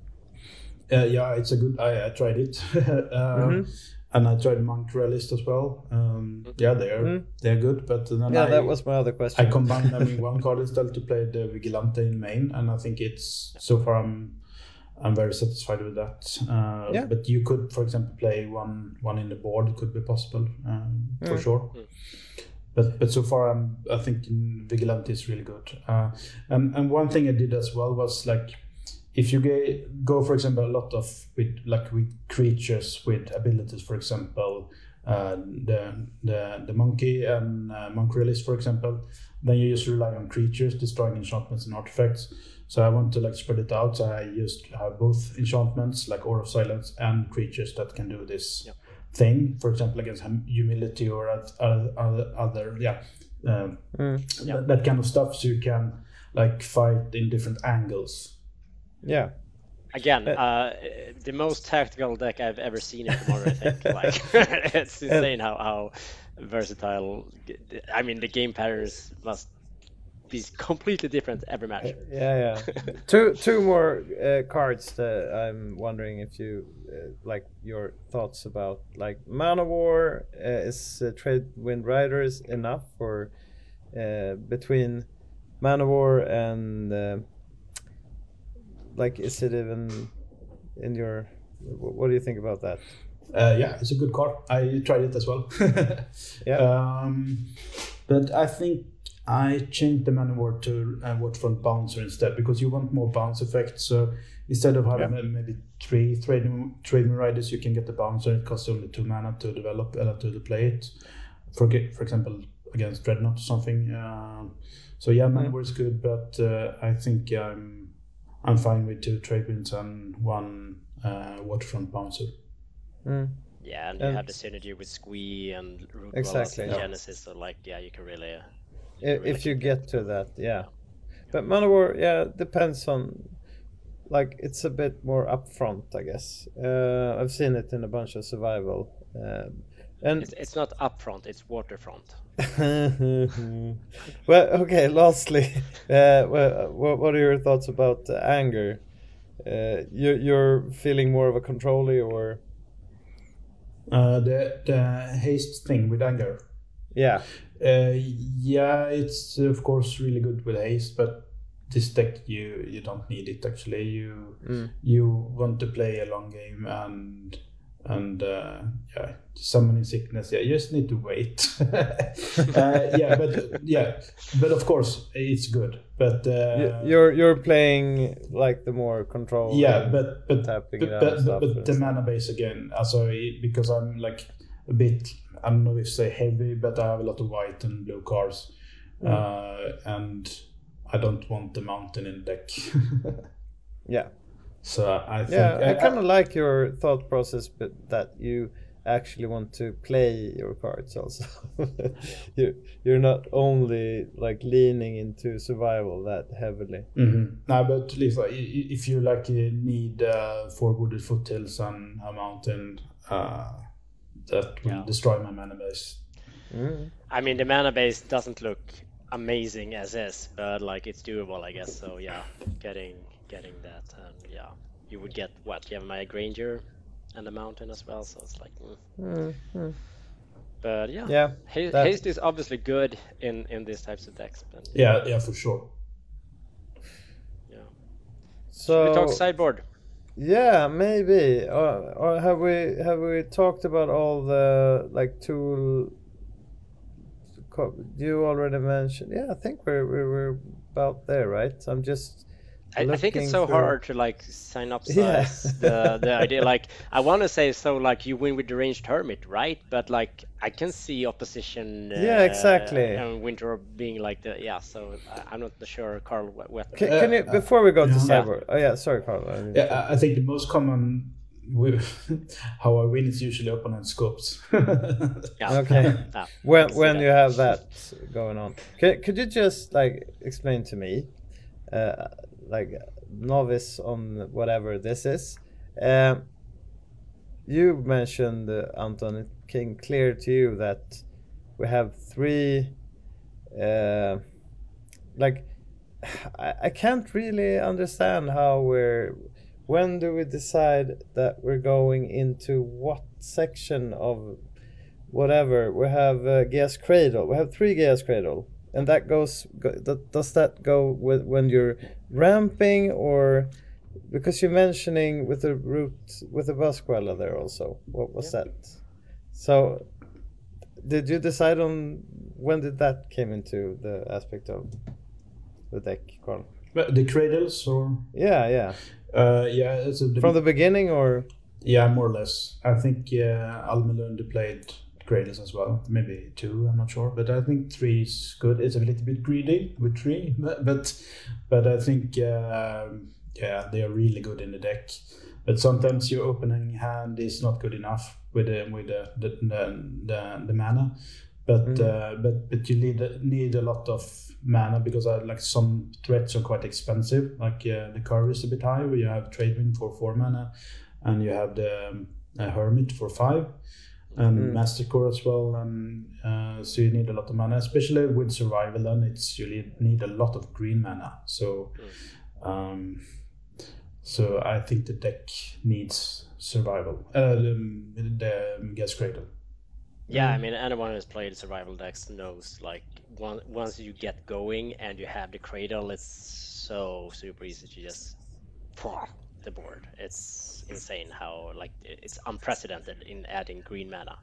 Uh, yeah, it's a good. I, I tried it, (laughs) um, and I tried Monk Realist as well. Um, yeah, they're Mhm. they're good, but then Yeah, I, that was my other question. I combined them in one card instead to play the Vigilante in main, and I think it's so far I'm I'm very satisfied with that. Uh, Yeah. But you could, for example, play one one in the board. It could be possible um, for Mm. sure. But but so far I'm I think Vigilante is really good. Uh, and and one thing I did as well was like if you go for example a lot of with like with creatures with abilities for example uh, the the the monkey and uh, monk realist for example then you just rely on creatures destroying enchantments and artifacts so i want to like spread it out so i used have both enchantments like aura of silence and creatures that can do this Yeah. Thing for example against hum- humility or oth- other other, other yeah um, Mm. Yeah. that, that kind of stuff so you can like fight in different angles Yeah. Again, Uh, uh, the most tactical deck I've ever seen in Commander. I think. Like, (laughs) it's insane how how versatile. I mean, the game patterns must be completely different every match. Yeah, yeah. (laughs) two two more uh, cards that I'm wondering if you uh, like your thoughts about like Man-o'-War uh, is uh, Trade Wind Riders enough for uh, between Man-o'-War and uh, like is it even in your what do you think about that? Uh, yeah, it's a good card. I tried it as well. (laughs) Yeah. Um, but I think I changed the Man-o'-War to uh, Waterfront Bouncer instead because you want more bounce effect. So instead of having Yeah. uh, maybe three trading Trade Wind Riders, you can get the bouncer. It costs only two mana to develop uh, to play it. For for example, against Dreadnought or something. Um, so yeah, Man-o'-War is good, but uh, I think I'm I'm fine with two trade winds and one uh, Waterfront Bouncer. Mm. Yeah, and you have the synergy with Squee and Root Exactly, and yeah. Genesis. So like, yeah, you can really. I- really if you get to that, yeah. But Man-o'-War, yeah, depends on. Like it's a bit more upfront, I guess. Uh, I've seen it in a bunch of survival, um, and It's, it's not upfront; it's waterfront. (laughs) well, okay. Lastly, (laughs) uh, well, what, what are your thoughts about uh, anger? Uh, you, you're feeling more of a controller, or Uh, the the haste thing with anger. yeah, Uh, yeah, it's of course really good with haste, but this deck you you don't need it actually. You Mm. you want to play a long game and and uh, yeah, summoning sickness. Yeah, you just need to wait. (laughs) uh, yeah, but yeah, but of course it's good. But uh, you're you're playing like the more control. yeah, but but tapping but, but, but, the mana base again. Also, because I'm like a bit. I don't know if say heavy, but I have a lot of white and blue cars. Mm. uh, and I don't want the mountain in deck. (laughs) yeah, so I think yeah. I kind of like your thought process, but that you actually want to play your cards also. (laughs) you you're not only like leaning into survival that heavily. Mm-hmm. No, but at least like, i- i- if you like need uh, four wooded foothills and a mountain, uh, that will Yeah. destroy my mana base. Mm. I mean, the mana base doesn't look amazing as is, but like it's doable, I guess. So yeah, getting getting that, and yeah, you would get what? You have my Granger and the mountain as well, so it's like. Mm. Mm. But yeah, Yeah, Ha- that- haste is obviously good in in these types of decks. But Yeah, yeah, for sure. yeah, so we talk sideboard. Yeah, maybe. Or, or have we have we talked about all the like tool? You already mentioned. Yeah, I think we're we're, we're about there, right? I'm just. I, I think it's so through- hard to like synopsize Yeah. the (laughs) the idea. Like I want to say so, like you win with the ranged hermit, right? But like I can see opposition. Yeah, uh, exactly. And winter being like the yeah. So I, I'm not sure, Carl. What, what Can, Uh, can you before we go to yeah. cyber? Oh yeah, sorry, Carl. I didn't- Yeah, I- I think the most common (laughs) how I win is usually opponent scopes. (laughs) yeah. Okay. Yeah. when when that. you have that going on could, could you just like explain to me uh, like novice on whatever this is. Um, you mentioned uh, anton it came clear to you that we have three uh, like (sighs) I, I can't really understand how we're when do we decide that we're going into what section of whatever? We have uh, Gaea's Cradle. We have three Gaea's Cradle and that goes that, does that go with when you're ramping or because you're mentioning with the root with the Basquella there also what was that? So did you decide on when did that came into the aspect of the deck Carl? The cradles, or? Yeah yeah. Uh, yeah, so the, from the beginning or? Yeah, more or less. I think uh, Almelund played cradles as well, maybe two. I'm not sure, but I think three is good. It's a little bit greedy with three, (laughs) but but, but I think um yeah, they are really good in the deck. But sometimes your opening hand is not good enough with the with the the the, the, the mana. But Mhm. uh, but but you need need a lot of mana because uh, like some threats are quite expensive. Like uh, the curve is a bit high, where you have trade wind for four mana, and you have the um, uh, hermit for five, and Mm. Masticore as well. And uh, so you need a lot of mana, especially with survival. Then it's you need, a lot of green mana. So. Um, so I think the deck needs survival. Uh, the, the Gaea's Cradle. Yeah, I mean, anyone who's played survival decks knows like one, once you get going and you have the cradle, it's so super easy to just (laughs) the board. It's insane how like it's unprecedented in adding green mana.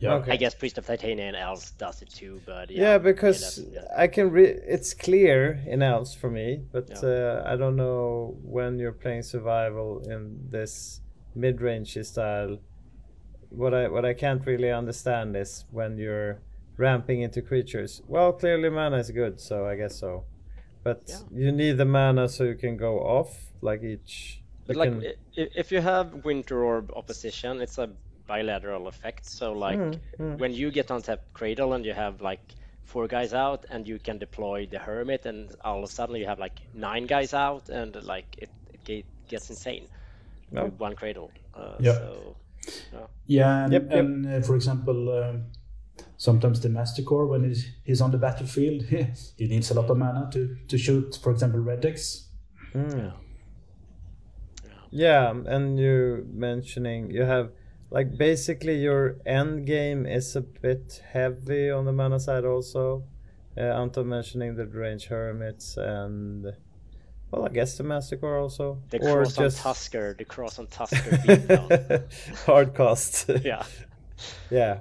Yeah. Okay. I guess Priest of Titania and Elves does it too, but yeah, yeah, because that's- yeah. I can re- it's clear in Elves for me, but Yeah. uh, I don't know when you're playing survival in this mid-range style. What I what I can't really understand is when you're ramping into creatures. Well, clearly mana is good, so I guess so. But Yeah. you need the mana so you can go off like each. But like, can- i- i- if you have Winter Orb opposition, it's a bilateral effect. So like, Mm, mm. when you get on tap Cradle and you have like four guys out, and you can deploy the Hermit, and all of a sudden you have like nine guys out, and like it, it gets insane No. with one Cradle. Uh, Yeah. So Yeah, and, Yep, yep. and uh, for example, um, sometimes the Masticore when he's, he's on the battlefield, (laughs) he needs a lot of mana to, to shoot, for example, red decks. Mm. Yeah. And you mentioning you have like basically your end game is a bit heavy on the mana side also. Uh, Anton mentioning the range hermits and well, I guess the Masticore also, The or cross just on Tusker, the Krosan Tusker (laughs) beatdown. hard cost. (laughs) yeah. yeah.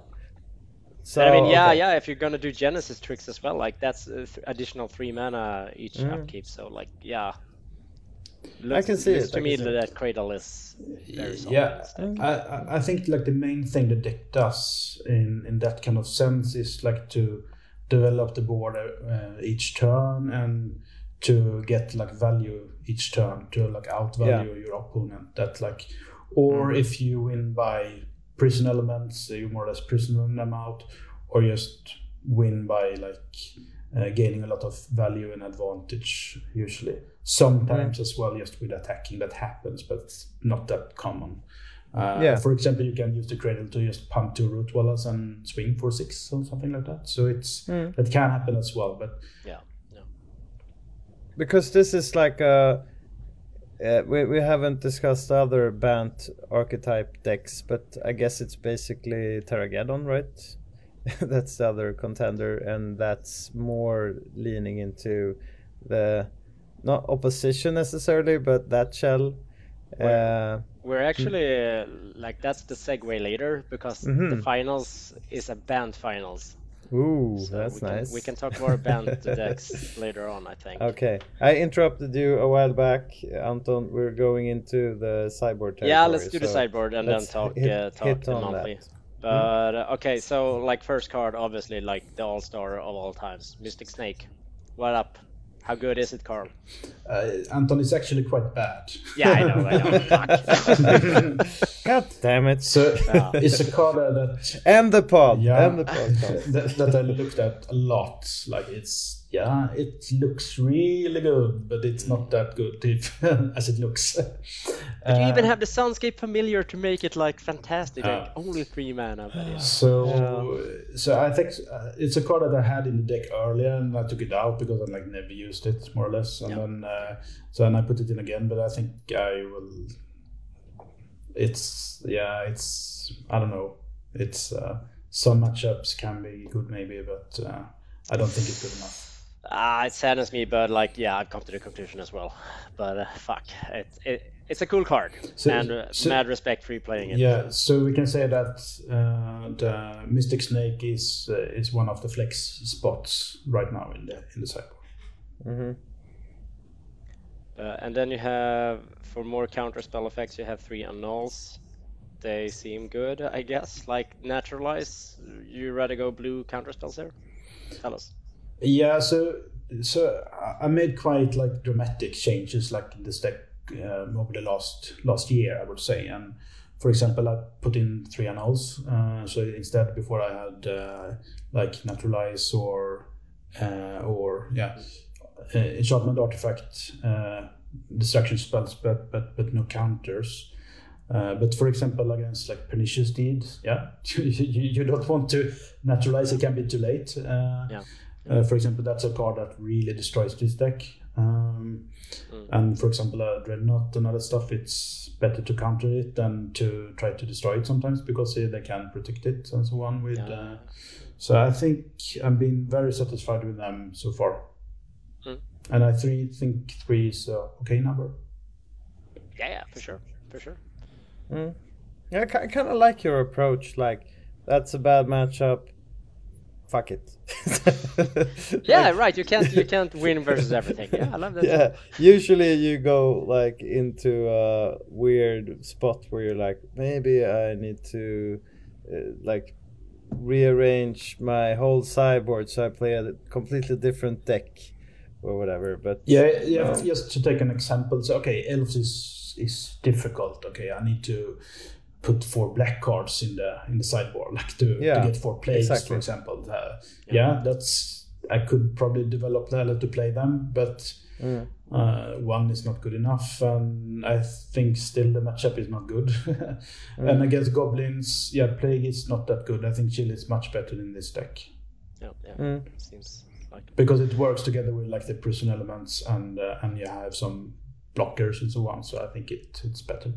So I mean, yeah, okay. yeah. If you're gonna do Genesis tricks as well, like that's uh, th- additional three mana each Mm. upkeep. So like, yeah. I can see looks it, To I me, can see it. that Cradle is very. Yeah. I, I- I think like the main thing the deck does in in that kind of sense is like to develop the board uh, each turn and to get like value each turn to like outvalue your opponent. That like, or if you win by prison elements, you more or less prison them out, or just win by like uh, gaining a lot of value and advantage usually. Sometimes as well, just with attacking that happens, but it's not that common. Uh, Yeah. For example, you can use the cradle to just pump two Rootwallas and swing for six or something like that. So it's Mm. that can happen as well. But yeah, yeah. because this is like a uh, we, we haven't discussed other Bant archetype decks but i guess it's basically terrageddon right (laughs) that's the other contender and that's more leaning into the not opposition necessarily but that shell uh, We're actually uh, like that's the segue later because the Mhm. finals is a Bant finals. ooh So that's we can, nice We can talk more about Bant (laughs) decks later on, I think. okay i interrupted you a while back anton we're going into the cyborg territory Yeah, let's do the so sideboard and then talk hit- uh, talk hit the on monthly. that. But uh, okay, so like first card, obviously like the all star of all times, Mystic Snake. What up? How good is it, Carl? uh, Anton is actually quite bad. Yeah, I know, I know. (laughs) God damn it So Yeah. it's a card that End the pod. Yeah. End the podcast. (laughs) that, that I looked at a lot. Like it's yeah, it looks really good, but it's not that good (laughs) if, as it looks. But you even Uh, have the Sunscape Familiar to make it like fantastic. Like only three mana, but yeah. So, so I think uh, it's a card that I had in the deck earlier, and I took it out because I like never used it more or less, and Yeah. then uh, so then I put it in again. But I think I will. It's yeah, it's I don't know. It's uh, some matchups can be good maybe, but uh, I don't think it's good enough. Ah, it saddens me, but like, yeah, I've come to the conclusion as well. But uh, fuck, it, it, it's a cool card, So- and uh, so- mad respect for you playing it. Yeah, so we can say that uh, the Mystic Snake is uh, is one of the flex spots right now in the in the sideboard. hmm Uh, and then you have, for more counter spell effects, you have three annuls. They seem good, I guess. Like naturalize. You rather go blue counter spells there? Tell us. Yeah, so so I- made quite like dramatic changes like in this deck um, over the last last year, I would say. And for example, I put in three Annuls. Uh, so instead, before I had uh, like naturalize or uh, or yeah, uh, enchantment artifact, uh, destruction spells, but but but no counters. Uh, but for example, against like pernicious deeds, yeah, you, (laughs) you, you don't want to naturalize. It can be too late. Uh, Yeah. Uh, for example, that's a card that really destroys this deck. Um, Mm. And for example, a dreadnought and other stuff, it's better to counter it than to try to destroy it sometimes because uh, they can protect it and so on. With Yeah. uh, so, I think I've been very satisfied with them so far, Mm. and I three think three is a okay number. Yeah, yeah, for sure, for sure. Mm. Yeah, I kind of like your approach. Like, that's a bad matchup. Fuck it. (laughs) Yeah, Like- right. You can't you can't win versus everything. Yeah, I love that. yeah usually you go like into a weird spot where you're like maybe i need to uh, like rearrange my whole sideboard so i play a completely different deck or whatever but Yeah, yeah. No. Just to take an example, so okay, elves is is difficult. Okay, I need to put four black cards in the in the sideboard, like to, Yeah, to get four plays, exactly. for example. Uh, yeah. that's I could probably develop that to play them, but Mm. uh, one is not good enough, and I think still the matchup is not good. (laughs) Mm. And against goblins, yeah, plague is not that good. I think chill is much better in this deck Yeah, yeah. Mm. Seems like because it works together with like the prison elements and uh, and you have some blockers and so on. So I think it it's better.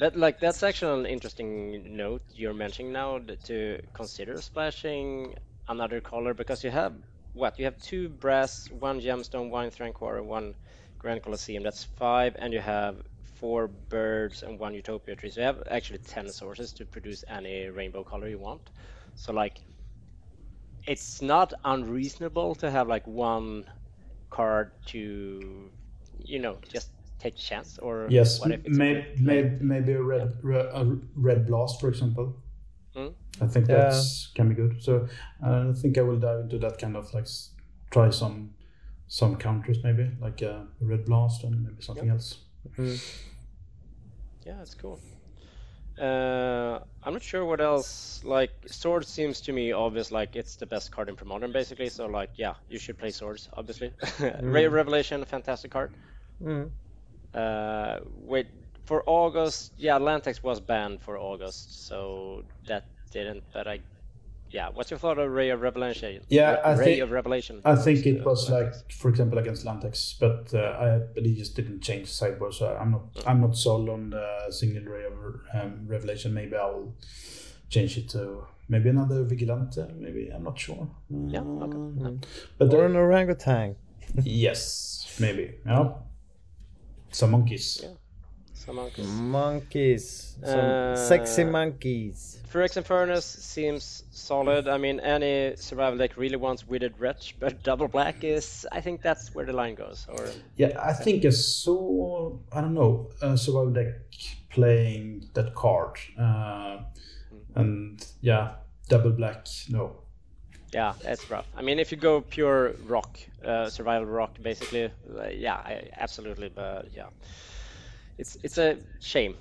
That. Like that's actually an interesting note you're mentioning now to consider splashing another color because you have what? You have two brass, one gemstone, one Thran Quarry, one Grand Coliseum. That's five, and you have four birds and one Utopia tree. So you have actually ten sources to produce any rainbow color you want. So like, it's not unreasonable to have like one card to, you know, just take a chance. Or Yes, what if it's a may, good may, play? maybe a red re- a red blast, for example. Mm. I think Yeah. that's can be good. So uh, I think I will dive into that kind of like try some some counters maybe like a red blast and maybe something else. Yeah, that's cool. Uh, I'm not sure what else. Like, sword seems to me obvious. Like, it's the best card in Pro Modern, basically. So, like, yeah, you should play swords, obviously. (laughs) Ray of Revelation, fantastic card. Mm. Uh, wait, for August, yeah, Lantex was banned for August, so that didn't. But I, yeah, what's your thought of Ray of Revelation? Yeah, Ray, I Ray think- of Revelation. I think it was like, for example, against Lantex, but uh, I believe just didn't change the sideboard. So I'm not I'm not sold on the single ray of um, revelation. Maybe I'll change it to maybe another vigilante. Maybe I'm not sure. Yeah, okay. Uh, But Or an orangutan. (laughs) yes, maybe. Yeah. Some monkeys. Yeah. Some monkeys. Monkeys. Some Uh, sexy monkeys. Phyrexian Furnace seems solid. I mean, any survival deck really wants Withered Wretch, but (laughs) double black is. I think that's where the line goes. Or Yeah, I think I saw I don't know a survival deck playing that card, uh, and yeah, double black. No, yeah, it's rough. I mean, if you go pure rock, uh, survival rock, basically, uh, yeah, I, absolutely. But yeah, it's it's a shame.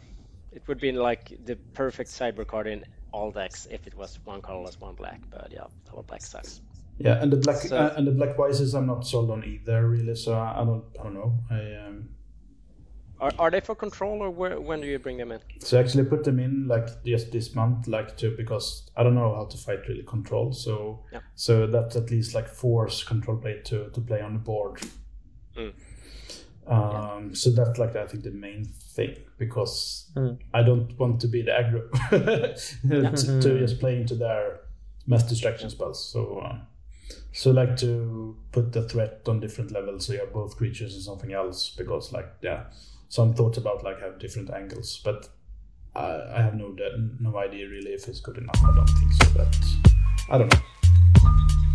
It would be like the perfect sideboard card in all decks if it was one colorless, one black. But yeah, double black sucks. yeah, and the black So- uh, and the black vices I'm not sold on either really. So I, I don't I don't know. I um, Are, are they for control or where, when do you bring them in? so I actually put them in like just this month, like to because I don't know how to fight really control. So Yeah. so that's at least like force control play to to play on the board. Mm. Um, so that's like I think the main thing because Mm. I don't want to be the aggro (laughs) to, to just play into their mass distraction spells. So um, so like to put the threat on different levels so you have both creatures and something else because like yeah some thoughts about like have different angles but I, I have no no idea really if it's good enough. I don't think so. But I don't know.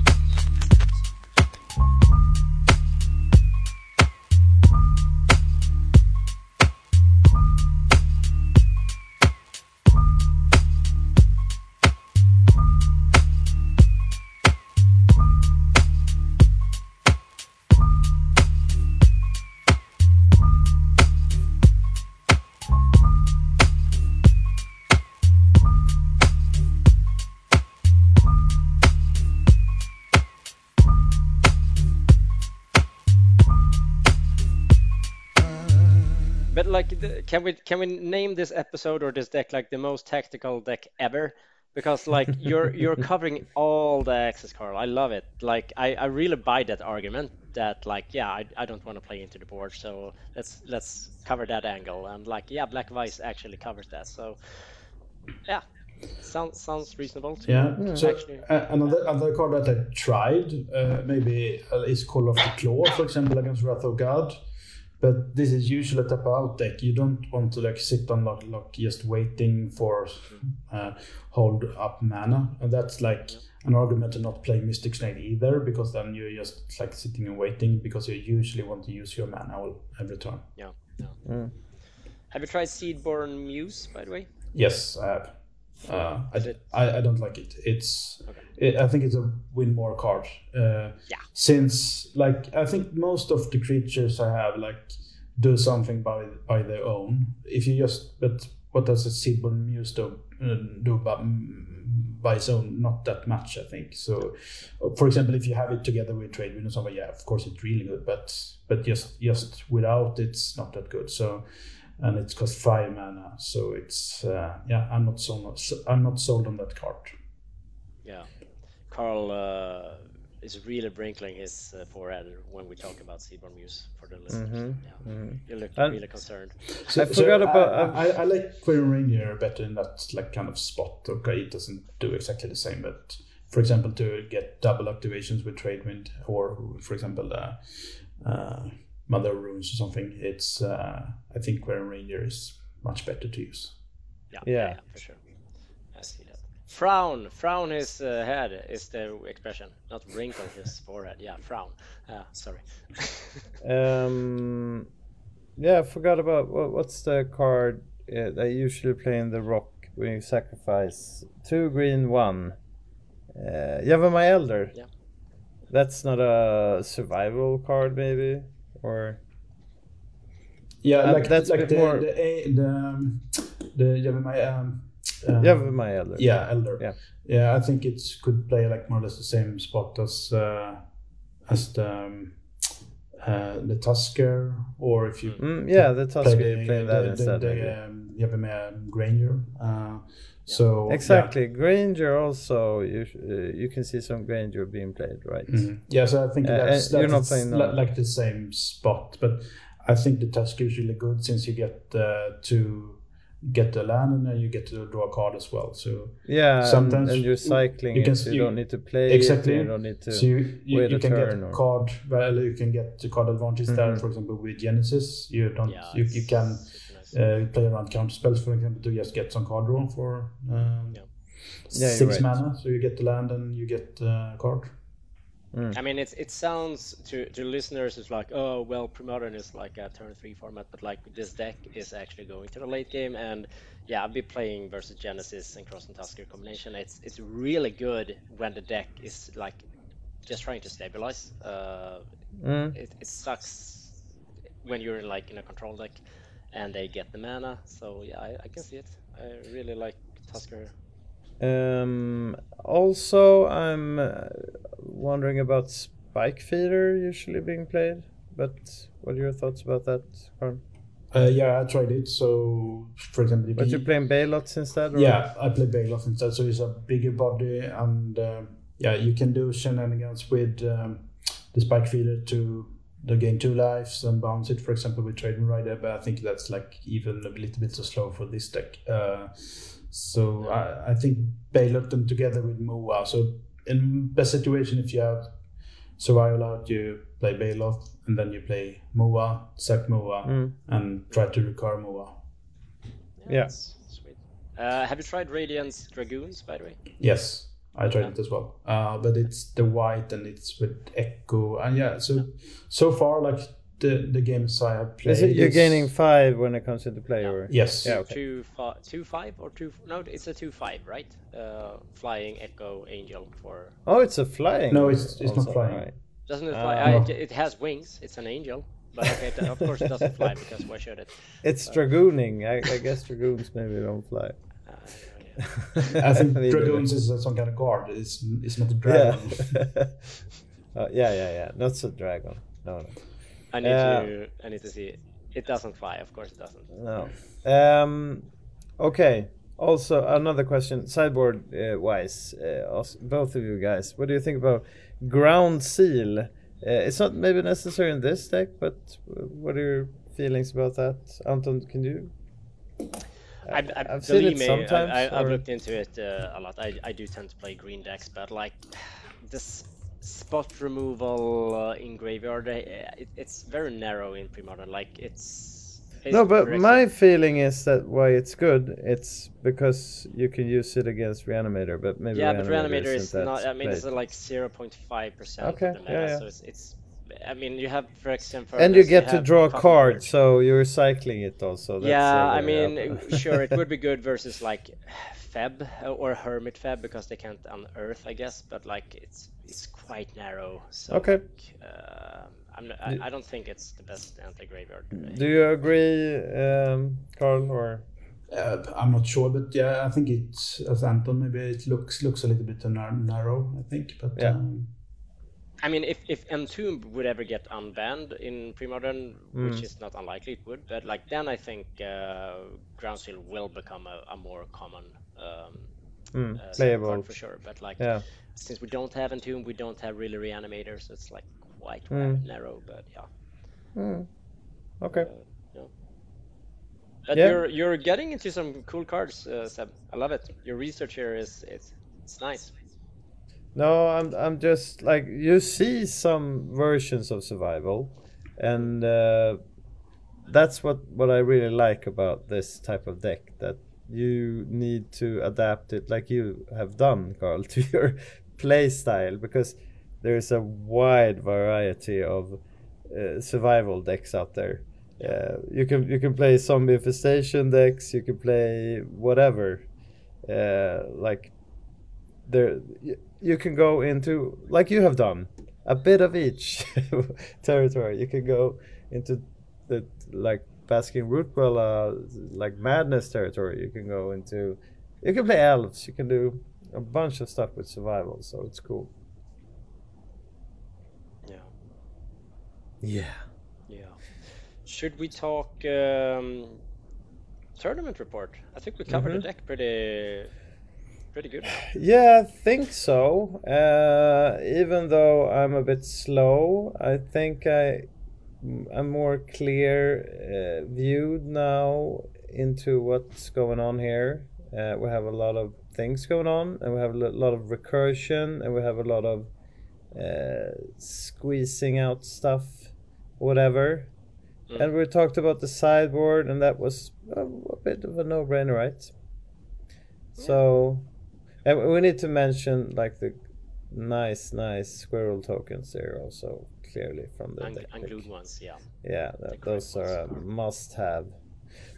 Can we can we name this episode or this deck like the most tactical deck ever? Because like (laughs) you're you're covering all the axes, Carl. I love it. Like I, I really buy that argument that like yeah I, I don't want to play into the board, so let's let's cover that angle. And like yeah, Black Vice actually covers that. So yeah, sounds sounds reasonable. To Yeah. So actually. uh, another another card that I tried uh, maybe uh, is Call of the Claw, for example, against Wrath of God. But this is usually a tap out deck. You don't want to like sit on like, like just waiting for uh, hold up mana, and that's like an argument to not play Mystic Snake either, because then you're just like sitting and waiting because you usually want to use your mana every turn. Yeah, yeah. Have you tried Seedborn Muse, by the way? Yes, I have. Uh, I, I, I don't like it. It's Okay. it, I think it's a win more card. Uh, Yeah. Since like I think most of the creatures I have like do something by by their own. If you just but what does a Seedborn Muse do uh, do by, by its own? Not that much, I think. So, for example, if you have it together with Trade Wind or something, yeah, of course it's really good. But but just just without, it's not that good. So and it's cost five mana. So it's uh, yeah, I'm not so I'm not sold on that card. Yeah, Carl uh, is really wrinkling his uh, forehead when we talk about Seedborn Muse for the listeners. Yeah. You look And- really concerned. So, I forgot about- I, I, I like Quirion Ranger better in that like kind of spot. Okay, it doesn't do exactly the same, but for example, to get double activations with Trade Wind, or for example, uh, uh, Mother Runes or something, it's uh, I think Quirion Ranger is much better to use. Yeah, Yeah. for sure. I see that. Frown, frown his uh, head is the expression, not wrinkle his forehead. Yeah, frown. Uh, sorry. (laughs) Um, yeah, I forgot about what, what's the card uh, that you usually play in the rock when you sacrifice two green, one. Uh, my Elder. Yeah. That's not a survival card, maybe, or Yeah, Uh, like that's like the more- the A- the um, the Yavimaya, um, Yavimaya Elder. Yeah, Elder. Yeah. yeah. I think it could play like more or less the same spot as uh, as the um, uh, the Tusker, or if you Mm, yeah, the play Tusker the, play the, that the, instead. the, maybe. um, Yavimaya Granger. Uh, so yeah. Exactly, Granger also. You uh, you can see some Granger being played, right? Mhm. Yeah, so I think Uh, that's, uh, you're not playing li- like the same spot, but I think the Tusker is really good since you get uh, to get the land and then you get to draw a card as well. So Yeah, Sometimes and, you're cycling you can- so you, you- don't need to play exactly. it, you don't need to. so you, you, wait you a can get or- card well you can get the card advantage there Mhm. for example with genesis you don't Yeah, you, you can nice. uh, play around counter spells for example to just get some card draw for um, Yeah. Yeah, you're six right. mana so you get the land and you get uh, card I mean, it's it sounds to to listeners it's like, oh well, Premodern is like a turn three format, but like this deck is actually going to the late game, and yeah, I've been playing versus Genesis and Krosan Tusker combination. It's it's really good when the deck is like just trying to stabilize. Uh, Mm. it, it sucks when you're like in a control deck, and they get the mana. So yeah, I, I can see it. I really like Tusker. Um, also, I'm uh, wondering about Spike Feeder usually being played. But what are your thoughts about that, uh, yeah i tried it so for example But you're playing Baloths instead? Or? Yeah, I play Baloth instead, so it's a bigger body, and um yeah, you can do shenanigans with um, the spike feeder to the gain two lives and bounce it, for example, with Trade Wind Rider. But I think that's like even a little bit too slow for this deck. Uh, so I, I think Baloth them together with Moa. So in best situation, if you have survival out, you play Baloth, and then you play Moa, sack Moa, Mm. and try to recur Moa. Yeah. that's Sweet. Uh, have you tried Radiant's Dragoons, by the way? Yes, I tried it as well. Uh, but it's the white and it's with echo and yeah. So so far, like the the games I have played. Is it you're is- gaining five when it comes into play, or Yes. Yeah, okay. Two, fi- two five or two? No, it's a two five, right? Uh, flying Echo Angel for. Oh, it's a flying. No, it's- it's not flying. right. Doesn't it Ah. fly? I, No. it has wings. It's an angel, but okay, it- of course it doesn't fly because why should it? It's dragooning. I, I guess dragoons maybe don't fly. Uh, yeah. I (laughs) think dragoons is uh, some kind of guard. It's it's not a Yeah. dragon. (laughs) uh, yeah, yeah, yeah. Not a dragon. No, no. I need Uh, to. I need to see. It. It doesn't fly. Of course it doesn't. No. Um, okay. Also, another question, sideboard uh, wise, uh, both of you guys, what do you think about ground seal? Uh, it's not maybe necessary in this deck, but what are your feelings about that, Anton? Can you? I, I, I've seen it me, sometimes. I, or- looked into it uh, a lot. I, I do tend to play green decks, but like (sighs) this spot removal uh, in graveyard, uh, it, it's very narrow in pre-modern. Like it's. No, but my feeling is that why it's good, it's because you can use it against Reanimator, but maybe yeah, but Reanimator Reanimator is isn't. I mean, it's like zero point five percent Okay, of the meta, yeah, yeah. so it's, it's. I mean, you have for example. and you get to draw a card, Birch. so you're cycling it also. That's yeah, I mean, sure, it (laughs) would be good versus like Feb uh, or Hermit Feb because they can't unearth, I guess. But like, it's it's quite narrow. So Okay. uh, I'm not, I, I don't think it's the best anti-graveyard. uh, Do you agree, um, Carl? Or Uh, I'm not sure, but yeah, I think it's as Anton. Maybe it looks looks a little bit narrow. I think, but Yeah. um, I mean, if if Entomb would ever get unbanned in pre-modern, Mm. which is not unlikely, it would. But like then, I think uh, Ground Seal will become a, a more common um, mm, uh, playable? for sure. But like Yeah. since we don't have Entomb, we don't have really reanimators. so it's like quite Mm. narrow. But yeah. Mm. Okay. Uh, yeah. But Yeah. you're you're getting into some cool cards, uh, Seb. I love it. Your research here is it's it's nice. No, I'm I'm just like you see some versions of survival, and uh, that's what what I really like about this type of deck. That you need to adapt it like you have done, Carl, (laughs) to your play style because there's a wide variety of uh, survival decks out there. Uh, you can you can play zombie infestation decks. You can play whatever. Uh, like there, you can go into like you have done a bit of each (laughs) territory. You can go into the like Basking Rootwalla, uh, like Madness territory. You can go into. You can play elves. You can do a bunch of stuff with survival. So it's cool. Yeah. Yeah. Yeah. Should we talk um, tournament report? I think we covered Mhm. the deck pretty pretty good. Yeah, I think so. Uh, even though I'm a bit slow, I think I I'm more clear uh, viewed now into what's going on here. Uh, we have a lot of things going on, and we have a lot of recursion, and we have a lot of uh, squeezing out stuff, whatever. Mm. And we talked about the sideboard, and that was a, a bit of a no-brainer, right? So, and we need to mention like the nice, nice squirrel tokens there also clearly from the unglued ones, yeah. Yeah, that, those are ones. a must-have.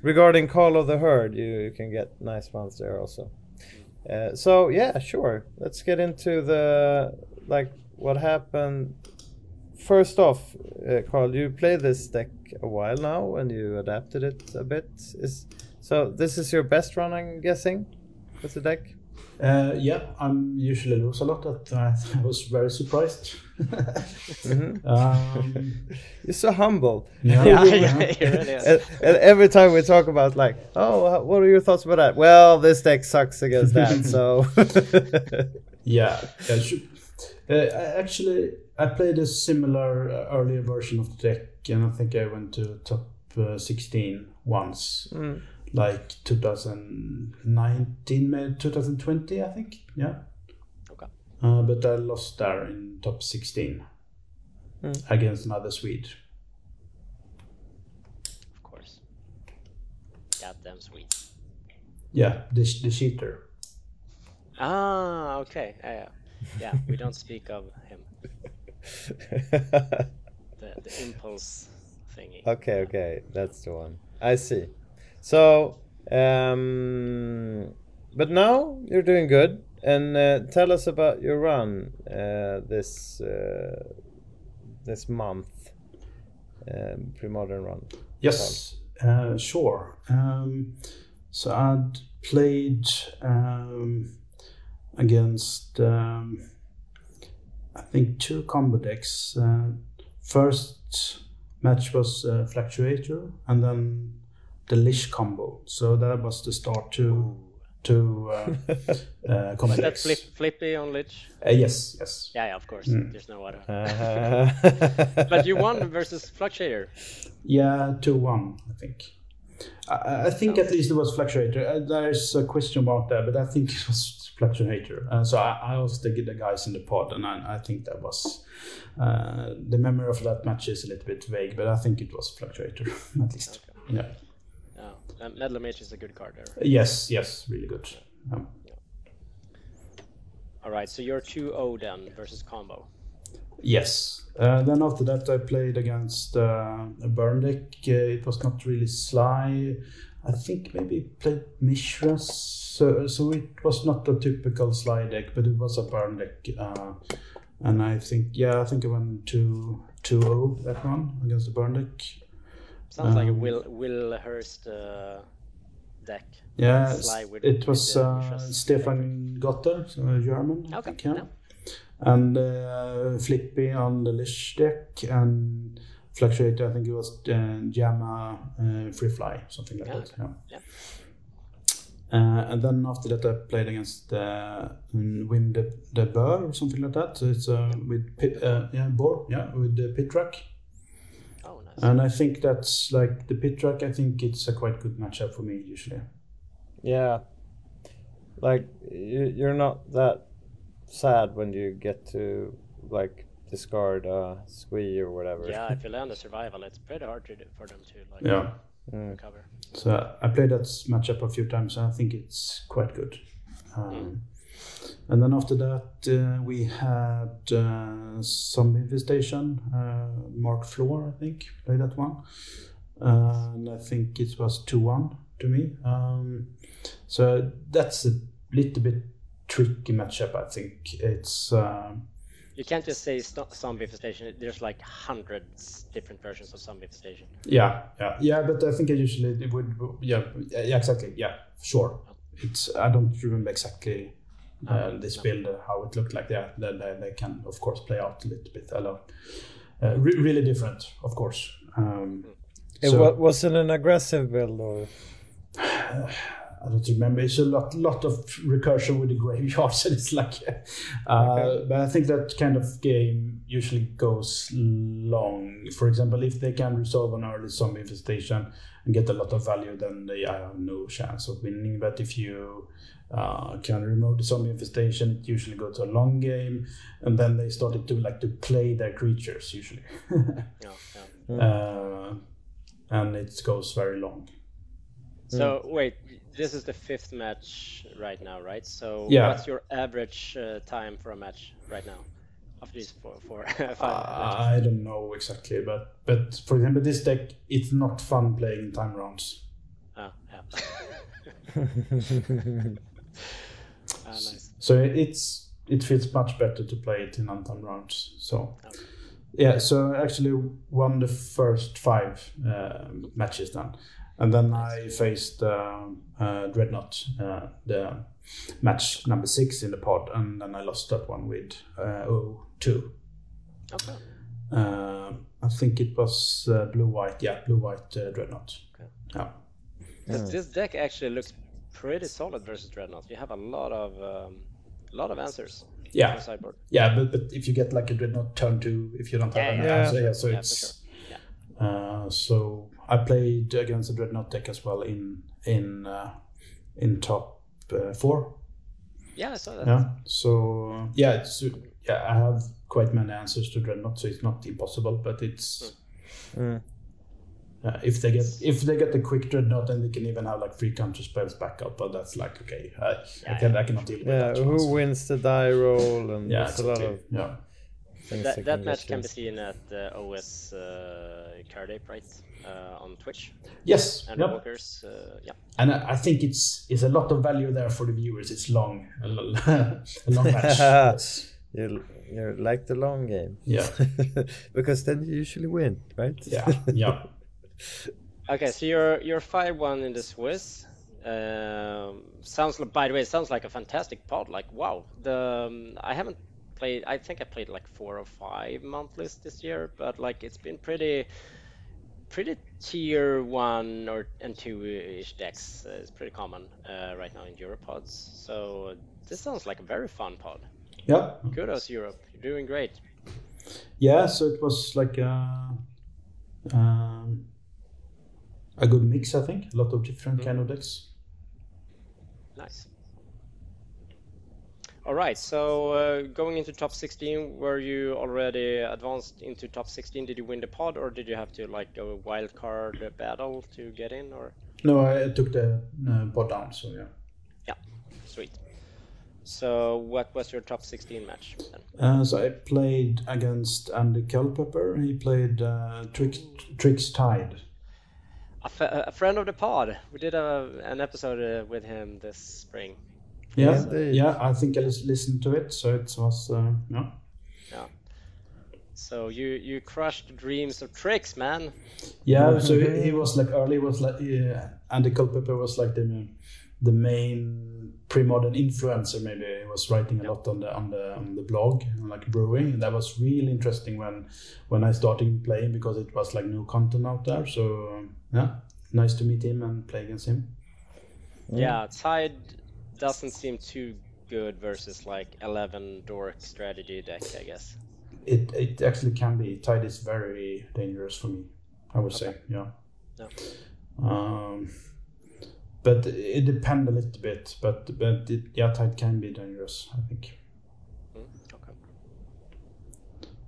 Regarding Call of the Herd, you, you can get nice ones there also. Uh, so yeah, sure. Let's get into the like what happened. First off, uh, Carl, you played this deck a while now, and you adapted it a bit. Is so this is your best run, I'm guessing, with the deck. Uh, yeah, I'm usually lose a lot. That (laughs) I was very surprised. Mhm. um, (laughs) You're so humble. (laughs) yeah, Yeah, yeah, it really and, and every time we talk about like, oh, what are your thoughts about that? Well, this deck sucks against that, so. Yeah, yeah sure. Uh, actually, I played a similar uh, earlier version of the deck, and I think I went to top uh, 16 once, Mm. Like 2019, maybe 2020, I think. Yeah. Okay. Uh, but I lost there in top 16 Mm. against another Swede. Of course. Goddamn sweet. Yeah, the, the cheater. Ah, okay. Yeah, yeah. Yeah, we don't speak of him. (laughs) The, the impulse thingy. okay, okay, that's the one. I see. So, um, but now you're doing good, and uh, tell us about your run uh, this uh, this month, um, pre-modern run. Yes, uh, sure. Um, so I'd played um, against, um, I think, two combo decks. Uh, first match was uh, Fluctuator, and then the Lich combo. So that was the start to to uh, (laughs) uh, combo Is that flip, Flippy on Lich? Uh, yes, yes. Yeah, yeah, of course. Mm. There's no other. Uh, (laughs) But you won versus Fluctuator. Yeah, two one, I think. I, I think at least it was Fluctuator. Uh, there's a question mark there, but I think it was Fluctuator. Uh, so I, I asked the, the guys in the pod, and I, I think that was uh, the memory of that match is a little bit vague, but I think it was Fluctuator (laughs) at least. Yeah. Yeah. Um, Mage is a good card there. Yes, yes, really good. Um, All right, so you're 2-0 then versus combo. Yes. Uh, then after that, I played against uh, a burn deck. Uh, it was not really Sligh. I think maybe played Mishras. So, so it was not a typical Sligh deck, but it was a burn deck. Uh, and I think, yeah, I think I went 2 0 that one against the burn deck. Sounds like a Um, Will Will Hurst uh, deck. Yeah, with- it was with uh, Stefan Gotter, so a German. Okay, think, yeah. yeah. And uh, Flippy on the Lich deck, and Fluctuator, I think it was uh, Jamma uh, Free Fly, something like Yeah, that. Yeah. yeah. Uh, and then after that, I played against uh, Wim de, de Boer or something like that. So it's uh, with pit, uh, yeah, Boer, yeah, with the pit track. Nice. And I think that's like the pit track. I think it's a quite good matchup for me usually. yeah, like you, you're not that sad when you get to like discard a squee or whatever. Yeah, if you land a survival, it's pretty hard to do, for them to like Yeah. Mm. recover. So I played that matchup a few times. and I think it's quite good. Um, and then after that, uh, we had uh, some infestation. Uh, Mark Floor, I think, played that one, and I think it was two one to me. Um, so that's a little bit tricky matchup. I think it's. Um, You can't just say infestation. There's like hundreds different versions of zombie infestation. Yeah, yeah, yeah. But I think I usually it would. Yeah, yeah, exactly. Yeah, sure. It's I don't remember exactly uh, this build uh, how it looked like. Yeah, then they, they can of course play out a little bit alone. Uh, re- really different, of course. Um, It so- wa- was it an aggressive build or? (sighs) I don't remember. It's a lot, lot of recursion with the graveyards, (laughs) and it's like, uh, but I think that kind of game usually goes long. For example, if they can resolve an early zombie infestation and get a lot of value, then they have no chance of winning. But if you uh, can remove the zombie infestation, it usually goes to a long game, and then they started to like to play their creatures usually, (laughs) Yeah, yeah. uh, and it goes very long. So wait, this is the fifth match right now, right? So Yeah. what's your average uh, time for a match right now? Of these four, four five matches? I don't know exactly, but but for example, this deck it's not fun playing time rounds. Ah, yeah. (laughs) (laughs) ah, nice. So it's it feels much better to play it in untime rounds. So Okay. yeah, so I actually won the first five uh, matches then, and then I faced um uh, Dreadnought, uh, the match number six in the pod, and then I lost that one with uh, 0-2. Okay. Uh, I think it was uh, blue white. Yeah, blue white uh, Dreadnought. Okay. Yeah. 'Cause This deck actually looks pretty solid versus Dreadnought. You have a lot of um, lot of answers on Yeah, the sideboard. yeah, but, but if you get like a dreadnought turn two, if you don't have Yeah, an yeah. answer, yeah, so Yeah, it's sure. uh, so I played against a dreadnought deck as well in in uh, in top uh, four. Yeah, I saw that. Yeah, so yeah, it's yeah, I have quite many answers to dreadnought, so it's not impossible, but it's. Mm. Uh, if they get if they get the quick dreadnought, then they can even have like free counter spells back up. But that's like okay, I, I Yeah, can I cannot deal with Yeah, that. who one. wins the die roll and Yeah, there's a lot of yeah. That, that that can match can be seen at uh, OS uh, Card Ape, right? Uh, on Twitch. Yes. And Yep. Walkers, uh, yeah. And I I think it's it's a lot of value there for the viewers. It's long, a, lo- (laughs) a long match. Yes. (laughs) You you like the long game. Yeah. (laughs) because then you usually win, right? Yeah, yeah. Okay, so you're you're five one in the Swiss. Um, sounds by the way, it sounds like a fantastic pod. Like wow, the um, I haven't played. I think I played like four or five monthlies this year, but like it's been pretty pretty tier one or and two ish decks. Uh, it's pretty common uh, right now in Europods. So this sounds like a very fun pod. yeah. Kudos Europe, you're doing great. Yeah, so it was like a, um, a good mix, I think. A lot of different kind of decks. Nice. All right, so uh, going into top 16, were you already advanced into top 16? Did you win the pod, or did you have to like go a wild card battle to get in? Or No, I took the uh, bot down, so yeah. yeah, sweet. So what was your top 16 match then? Uh, so I played against Andy Culpepper. He played uh, Tricks, Tricks Tide. A, f- a friend of the pod. We did a, an episode uh, with him this spring. Yeah, Indeed. yeah. I think I listened to it, so it was uh, yeah. Yeah. So you you crushed dreams of tricks, man. Yeah, so he, he was like early was like yeah, Andy Culpepper was like the the main pre-modern influencer. Maybe he was writing a lot on the on the on the blog like brewing. And that was really interesting when when I started playing because it was like new content out there. So um, yeah, nice to meet him and play against him. Yeah, Tide doesn't seem too good versus like 11 dork strategy deck, I guess. It it actually can be. Tide is very dangerous for me. I would say yeah. Yeah. Um, but it depends a little bit. But but it, yeah, Tide can be dangerous. I think.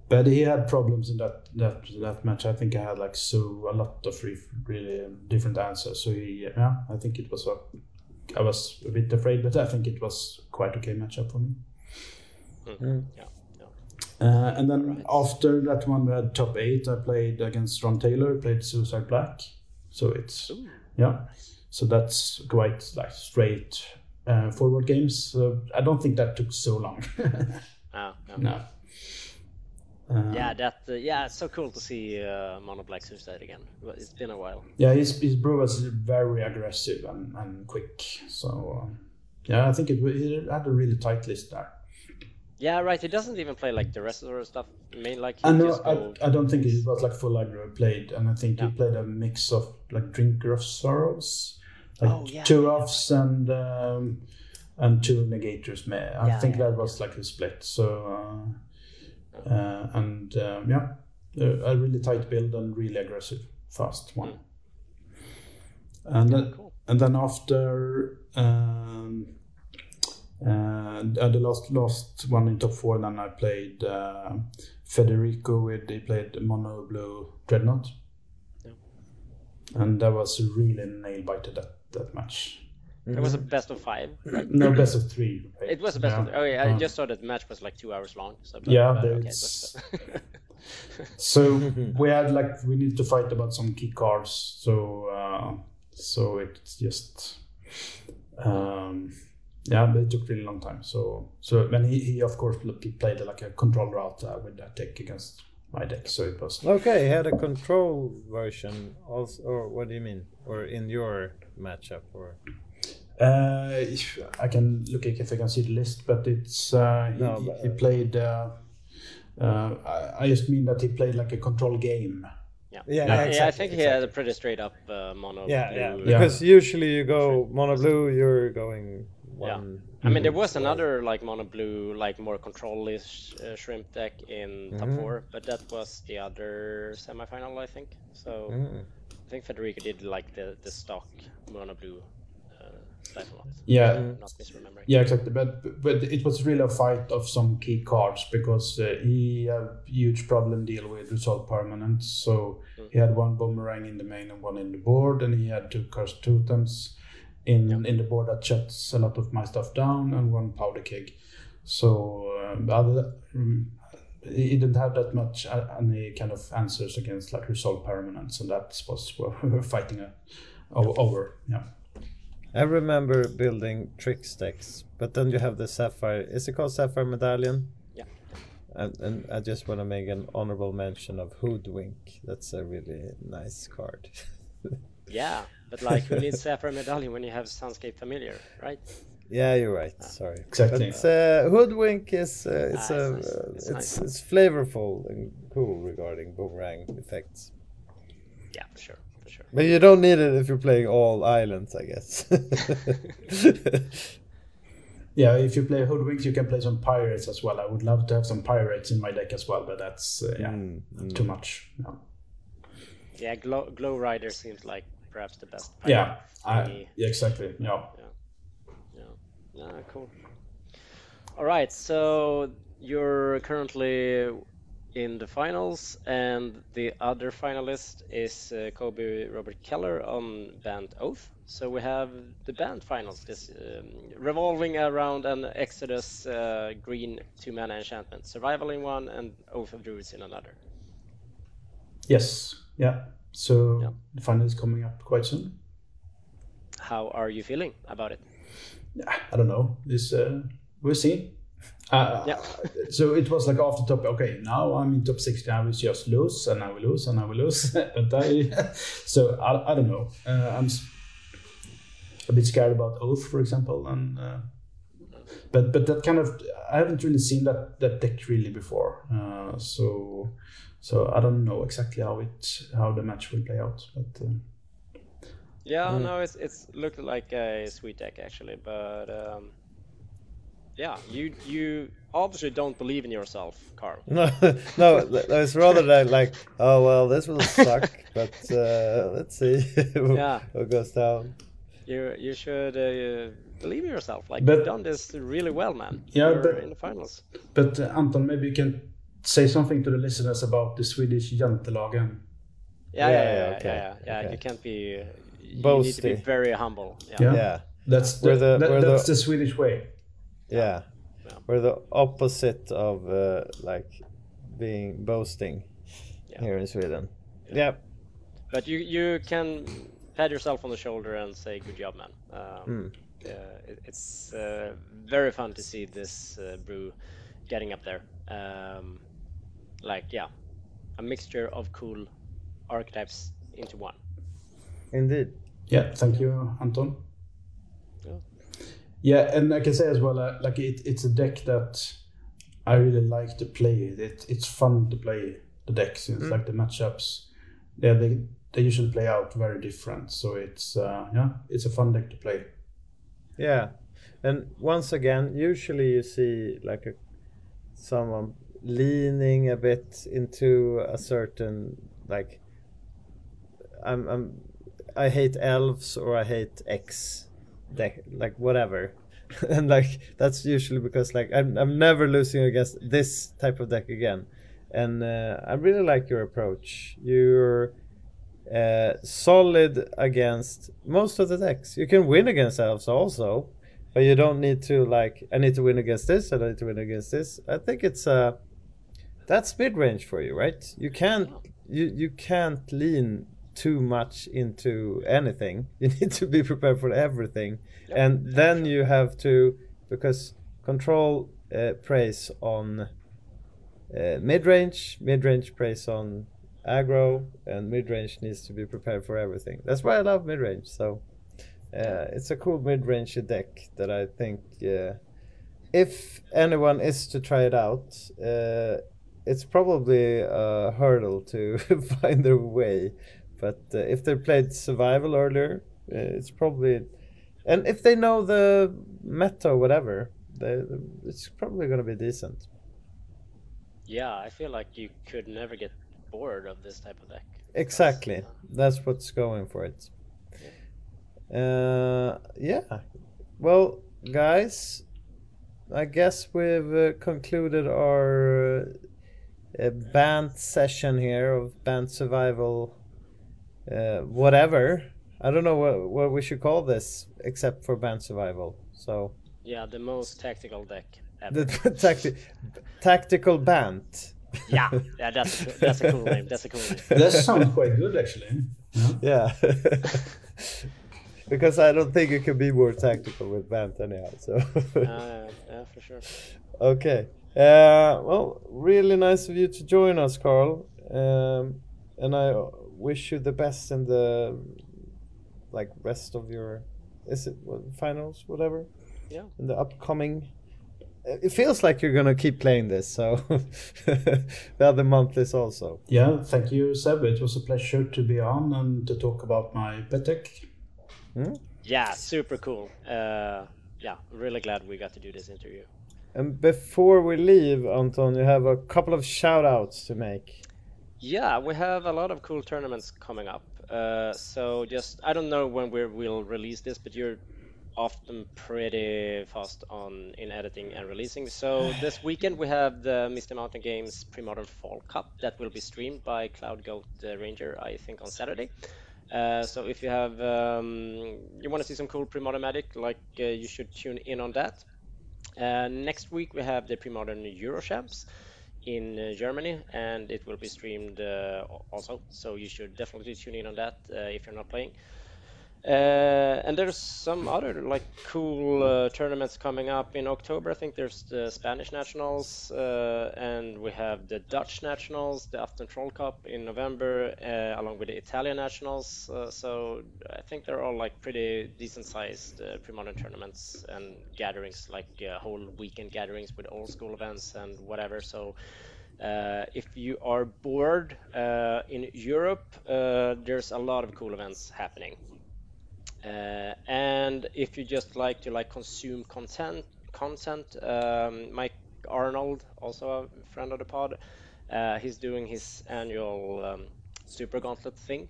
But he had problems in that that that match. I think I had like so a lot of re- really different answers. So he, yeah, I think it was a. I was a bit afraid, but I think it was quite okay matchup for me. Mm. Yeah. yeah. Uh, and then Right. after that one, we had top eight. I played against Ron Taylor. Played Suicide Black. So it's Ooh. yeah. So that's quite like straight uh, forward games. So I don't think that took so long. (laughs) Ah, yeah. no. Uh, Yeah, that uh, yeah, it's so cool to see uh, Mono Black Suicide again. It's been a while. Yeah, his his brew was very aggressive and, and quick. So um, yeah, I think it he had a really tight list there. Yeah, right. He doesn't even play like the rest of the stuff. I mean, like I know I, I don't think it was like full aggro played, and I think Yeah. he played a mix of like Drinker of Sorrows, like Oh, yeah, two yeah, offs and um, and two negators. I think that was like a split. So uh, uh, and um, yeah, a really tight build and really aggressive, fast one. And then, cool. and then after um, uh, the last last one in top four, then I played uh, Federico with he played Mono Blue Dreadnought, Yeah. and that was really nail biter that that match. It was a best of five. Right? No, best of three. It was a best yeah. of. Oh yeah, I Uh, just saw that the match was like two hours long. So but, Yeah, but, but okay, it's- (laughs) (laughs) So we had like we need to fight about some key cards. So uh, so it's just um, yeah, but it took really long time. So so when he, he of course he played like a control route uh, with that deck against my deck. So it was Okay, he had a control version also, or what do you mean? Or in your matchup, or uh, if- I can look if I can see the list, but it's uh, he, No, but- he played. Uh, uh, I, I just mean that he played like a control game. yeah. Yeah, yeah, I exactly, think he had a pretty straight up uh, mono. yeah, blue. yeah, Yeah. because usually you go mono blue, you're going Yeah. I mean, there was another like mono blue, like more control-ish uh, shrimp deck in top Mhm. four, but that was the other semifinal, I think. So Mm. I think Federico did like the the stock mono blue uh, style lot. Yeah, Mm. Yeah, exactly. But but it was really a fight of some key cards because uh, he had huge problem deal with resolve permanent. So he had one boomerang in the main and one in the board, and he had two cursed totems in Yeah. in the board that shuts a lot of my stuff down, and one powder keg. So um, other. Um, he didn't have that much uh, any kind of answers against like resolve permanents, and that was what we were fighting uh, over. Yeah. I remember building trick stacks, but then you have the sapphire. Is it called sapphire medallion? Yeah. And, and I just want to make an honorable mention of Hoodwink. That's a really nice card. (laughs) Yeah, but like who needs Sapphire Medallion when you have Sunscape Familiar, right? yeah, you're right. Sorry. Exactly. But uh, Hoodwink is uh, it's Ah, a it's nice. uh, It's it's nice. it's flavorful and cool regarding boomerang effects. Yeah, for sure, for sure. But you don't need it if you're playing all islands, I guess. (laughs) Yeah, if you play Hoodwinks, you can play some pirates as well. I would love to have some pirates in my deck as well, but that's uh, yeah, Mm, mm. too much. Yeah, Yeah, Glow, Glow Rider seems like perhaps the best. yeah, I, me. yeah exactly. Yeah, Yeah. Yeah, cool. All right, so you're currently in the finals, and the other finalist is uh, Kobe Robert Keller on Bant Oath. So we have the Bant finals, this um, revolving around an Exodus uh, green two mana enchantment, survival in one, and Oath of Druids in another. yes, yeah. So Yeah. the final is coming up quite soon. How are you feeling about it? I don't know. This uh, we'll see. Uh, Yeah. so it was like after top. Okay, now I'm in top sixty. I will just lose, and I will lose, and I will lose. (laughs) but I, (laughs) so I, I don't know. Uh, I'm a bit scared about Oath, for example, and uh, but but that kind of I haven't really seen that that deck really before. Uh, so so I don't know exactly how it how the match will play out. But uh, Yeah, no, it's it's looked like a sweet deck actually, but um, yeah, you you obviously don't believe in yourself, Carl. (laughs) no, no, th- it's rather than like, oh well, this will suck, (laughs) but uh, let's see (laughs) Yeah. what goes down. You you should uh, believe in yourself. Like But- you've done this really well, man. Yeah, You're but- in the finals. But uh, Anton, maybe you can say something to the listeners about the Swedish Jantelagen. Yeah, Yeah, yeah, yeah, yeah, okay, yeah, yeah. okay. You can't be. You need to be very humble. Yeah. Yeah. Yeah, That's the, the- that- we're that's the- the Swedish way. Yeah. Yeah. We're the opposite of uh, like being boasting Yeah. here in Sweden. Yeah. But you you can pat yourself on the shoulder and say good job, man. Um, Mm. uh, it- it's uh, very fun to see this uh, brew getting up there. Um, like yeah, a mixture of cool archetypes into one. Indeed. Yeah, thank you, Anton. Yeah. Yeah, and I can say as well, uh, like it, it's a deck that I really like to play. It, it's fun to play the deck since Mm. like the matchups, yeah, they they usually play out very different. So it's uh, yeah, it's a fun deck to play. Yeah, and once again, usually you see like a someone leaning a bit into a certain like I'm I'm I hate elves or I hate X deck like whatever. (laughs) and like that's usually because like I'm I'm never losing against this type of deck again. And uh, I really like your approach. You're uh, solid against most of the decks. You can win against elves also, but you don't need to like. I need to win against this. I need to win against this. I think it's uh that's mid range for you, right? You can't you you can't lean too much into anything. (laughs) You need to be prepared for everything, and then you have to because control uh, preys on uh, mid range, mid range preys on aggro, and mid range needs to be prepared for everything. That's why I love mid range. So uh, it's a cool mid range deck that I think uh, if anyone is to try it out, uh, it's probably a hurdle to (laughs) find their way. But uh, if they played survival earlier, uh, it's probably, and if they know the meta, or whatever, they, it's probably going to be decent. Yeah, I feel like you could never get bored of this type of deck. Exactly. That's what's going for it. Uh, yeah. Well, guys, I guess we've uh, concluded our uh, Bant session here of Bant survival. Uh, whatever. I don't know what what we should call this except for Bant survival. So Yeah, the most tactical deck ever. the tacti- tactical Bant. yeah, yeah, that's that's a cool name. That's a cool name. (laughs) That sounds quite good actually. Yeah. Yeah. (laughs) because I don't think it can be more tactical with Bant anyhow. So Uh, (laughs) yeah, for sure. okay. Uh, well, really nice of you to join us, Carl. Um, and I wish you the best in the like rest of your is it what, finals, whatever. Yeah. In the upcoming. It feels like you're gonna keep playing this, so (laughs) the other month is also. Yeah, thank you, Seb. It was a pleasure to be on and to talk about my pet deck. Yeah, super cool. Uh, yeah, really glad we got to do this interview. And before we leave, Anton, you have a couple of shout outs to make. Yeah, we have a lot of cool tournaments coming up. Uh, so just I don't know when we will release this, but you're often pretty fast on in editing and releasing. So this weekend we have the Misty Mountain Games Pre-Modern Fall Cup that will be streamed by Cloud Goat Ranger, I think, on Saturday. Uh, so if you have um, you want to see some cool pre-modern magic, like uh, you should tune in on that. Uh, next week we have the pre-modern Eurochamps in uh, Germany, and it will be streamed uh, also. So you should definitely tune in on that uh, if you're not playing. Uh, and there's some other like cool uh, tournaments coming up in October. I think there's the Spanish Nationals, uh, and we have the Dutch Nationals, the Afton Troll Cup in November, uh, along with the Italian Nationals. Uh, so I think they're all like pretty decent-sized uh, pre-modern tournaments and gatherings, like whole weekend gatherings with old school events and whatever. So. Uh, if you are bored uh, in Europe, uh, there's a lot of cool events happening. Uh, and if you just like to like consume content, content, um, Mike Arnold, also a friend of the pod, uh, he's doing his annual um, Super Gauntlet thing,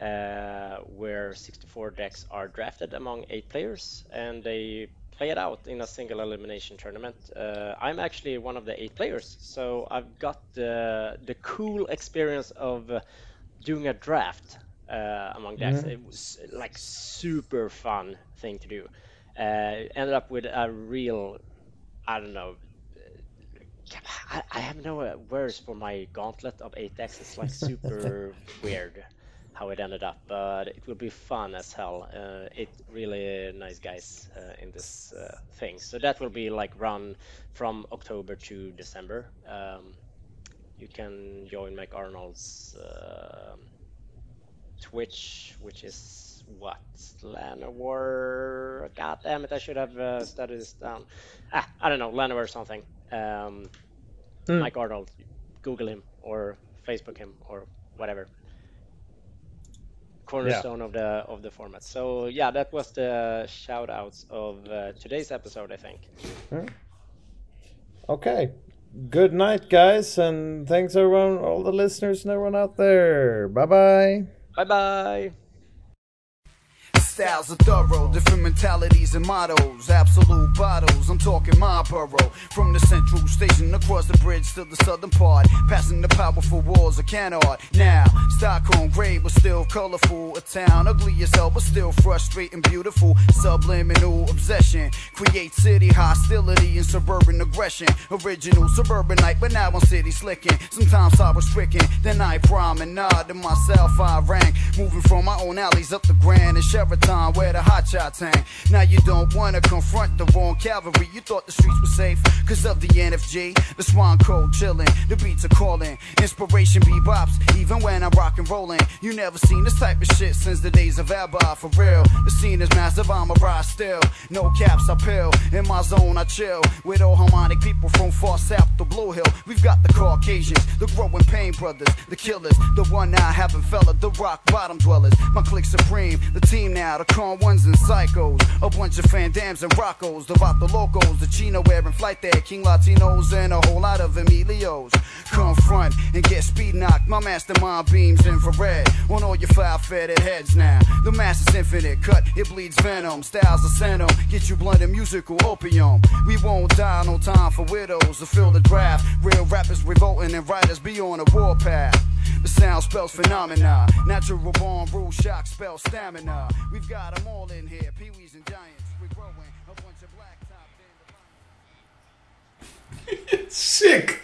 uh, where 64 decks are drafted among eight players, and they play it out in a single elimination tournament. Uh, I'm actually one of the eight players, so I've got the the cool experience of uh, doing a draft uh, among decks. It was like super fun thing to do. Uh, ended up with a real, I don't know. I, I have no uh, words for my gauntlet of eight decks. It's like (laughs) super weird how it ended up, but it will be fun as hell. Uh, it really nice guys uh, in this uh, thing. So that will be like run from October to December. Um, you can join Mike Arnold's uh, Twitch, which is what Llanowar. God damn it! I should have uh, studied this down. Ah, I don't know Llanowar or something. Um, Hmm. Mike Arnold. Google him or Facebook him or whatever cornerstone of the of the format. So yeah, that was the shout outs of uh, today's episode, I think. Okay. Good night, guys, and thanks everyone, all the listeners and everyone out there. Bye bye. Bye bye. Styles are thorough, different mentalities and mottos. Absolute bottles, I'm talking my borough. From the central station across the bridge to the southern part. Passing the powerful walls of Canard. Now, Stockholm gray but still colorful. A town ugly as hell but still frustrating, beautiful. Subliminal obsession. Create city hostility and suburban aggression. Original suburbanite, but now I'm city slicking. Sometimes I was stricken, then I promenade to myself I rang. Moving from my own alleys up the Grand and Sheraton where the hot shots hang. Now you don't wanna confront the wrong cavalry. You thought the streets were safe cause of the NFG. The swan cold chilling, the beats are calling. Inspiration bebops, even when I'm rock and rolling. You never seen this type of shit since the days of ABBA, for real. The scene is massive, I'm a ride still. No caps, I pill. In my zone, I chill. With all harmonic people from far south to Blue Hill. We've got the Caucasians, the growing pain brothers, the killers, the one eye having fella, the rock bottom dwellers. My clique supreme, the team now, the calm ones and psychos. A bunch of Van Dams and Roccos, the Vato Locos, the Chino wearing flight there, King Latinos, and a whole lot of Emilios. Confront and get speed knocked. My mastermind beams infrared on all your foul fetid heads now. The mass is infinite, cut, it bleeds venom. Styles of venom, get you blunt and musical opium. We won't die, no time for widows to fill the draft. Real rappers revolting and writers be on a warpath. The sound spells phenomena. Natural born rule shock spells stamina. We've got 'em all in here, peewees and giants. We're growing a bunch of black top. (laughs) Sick!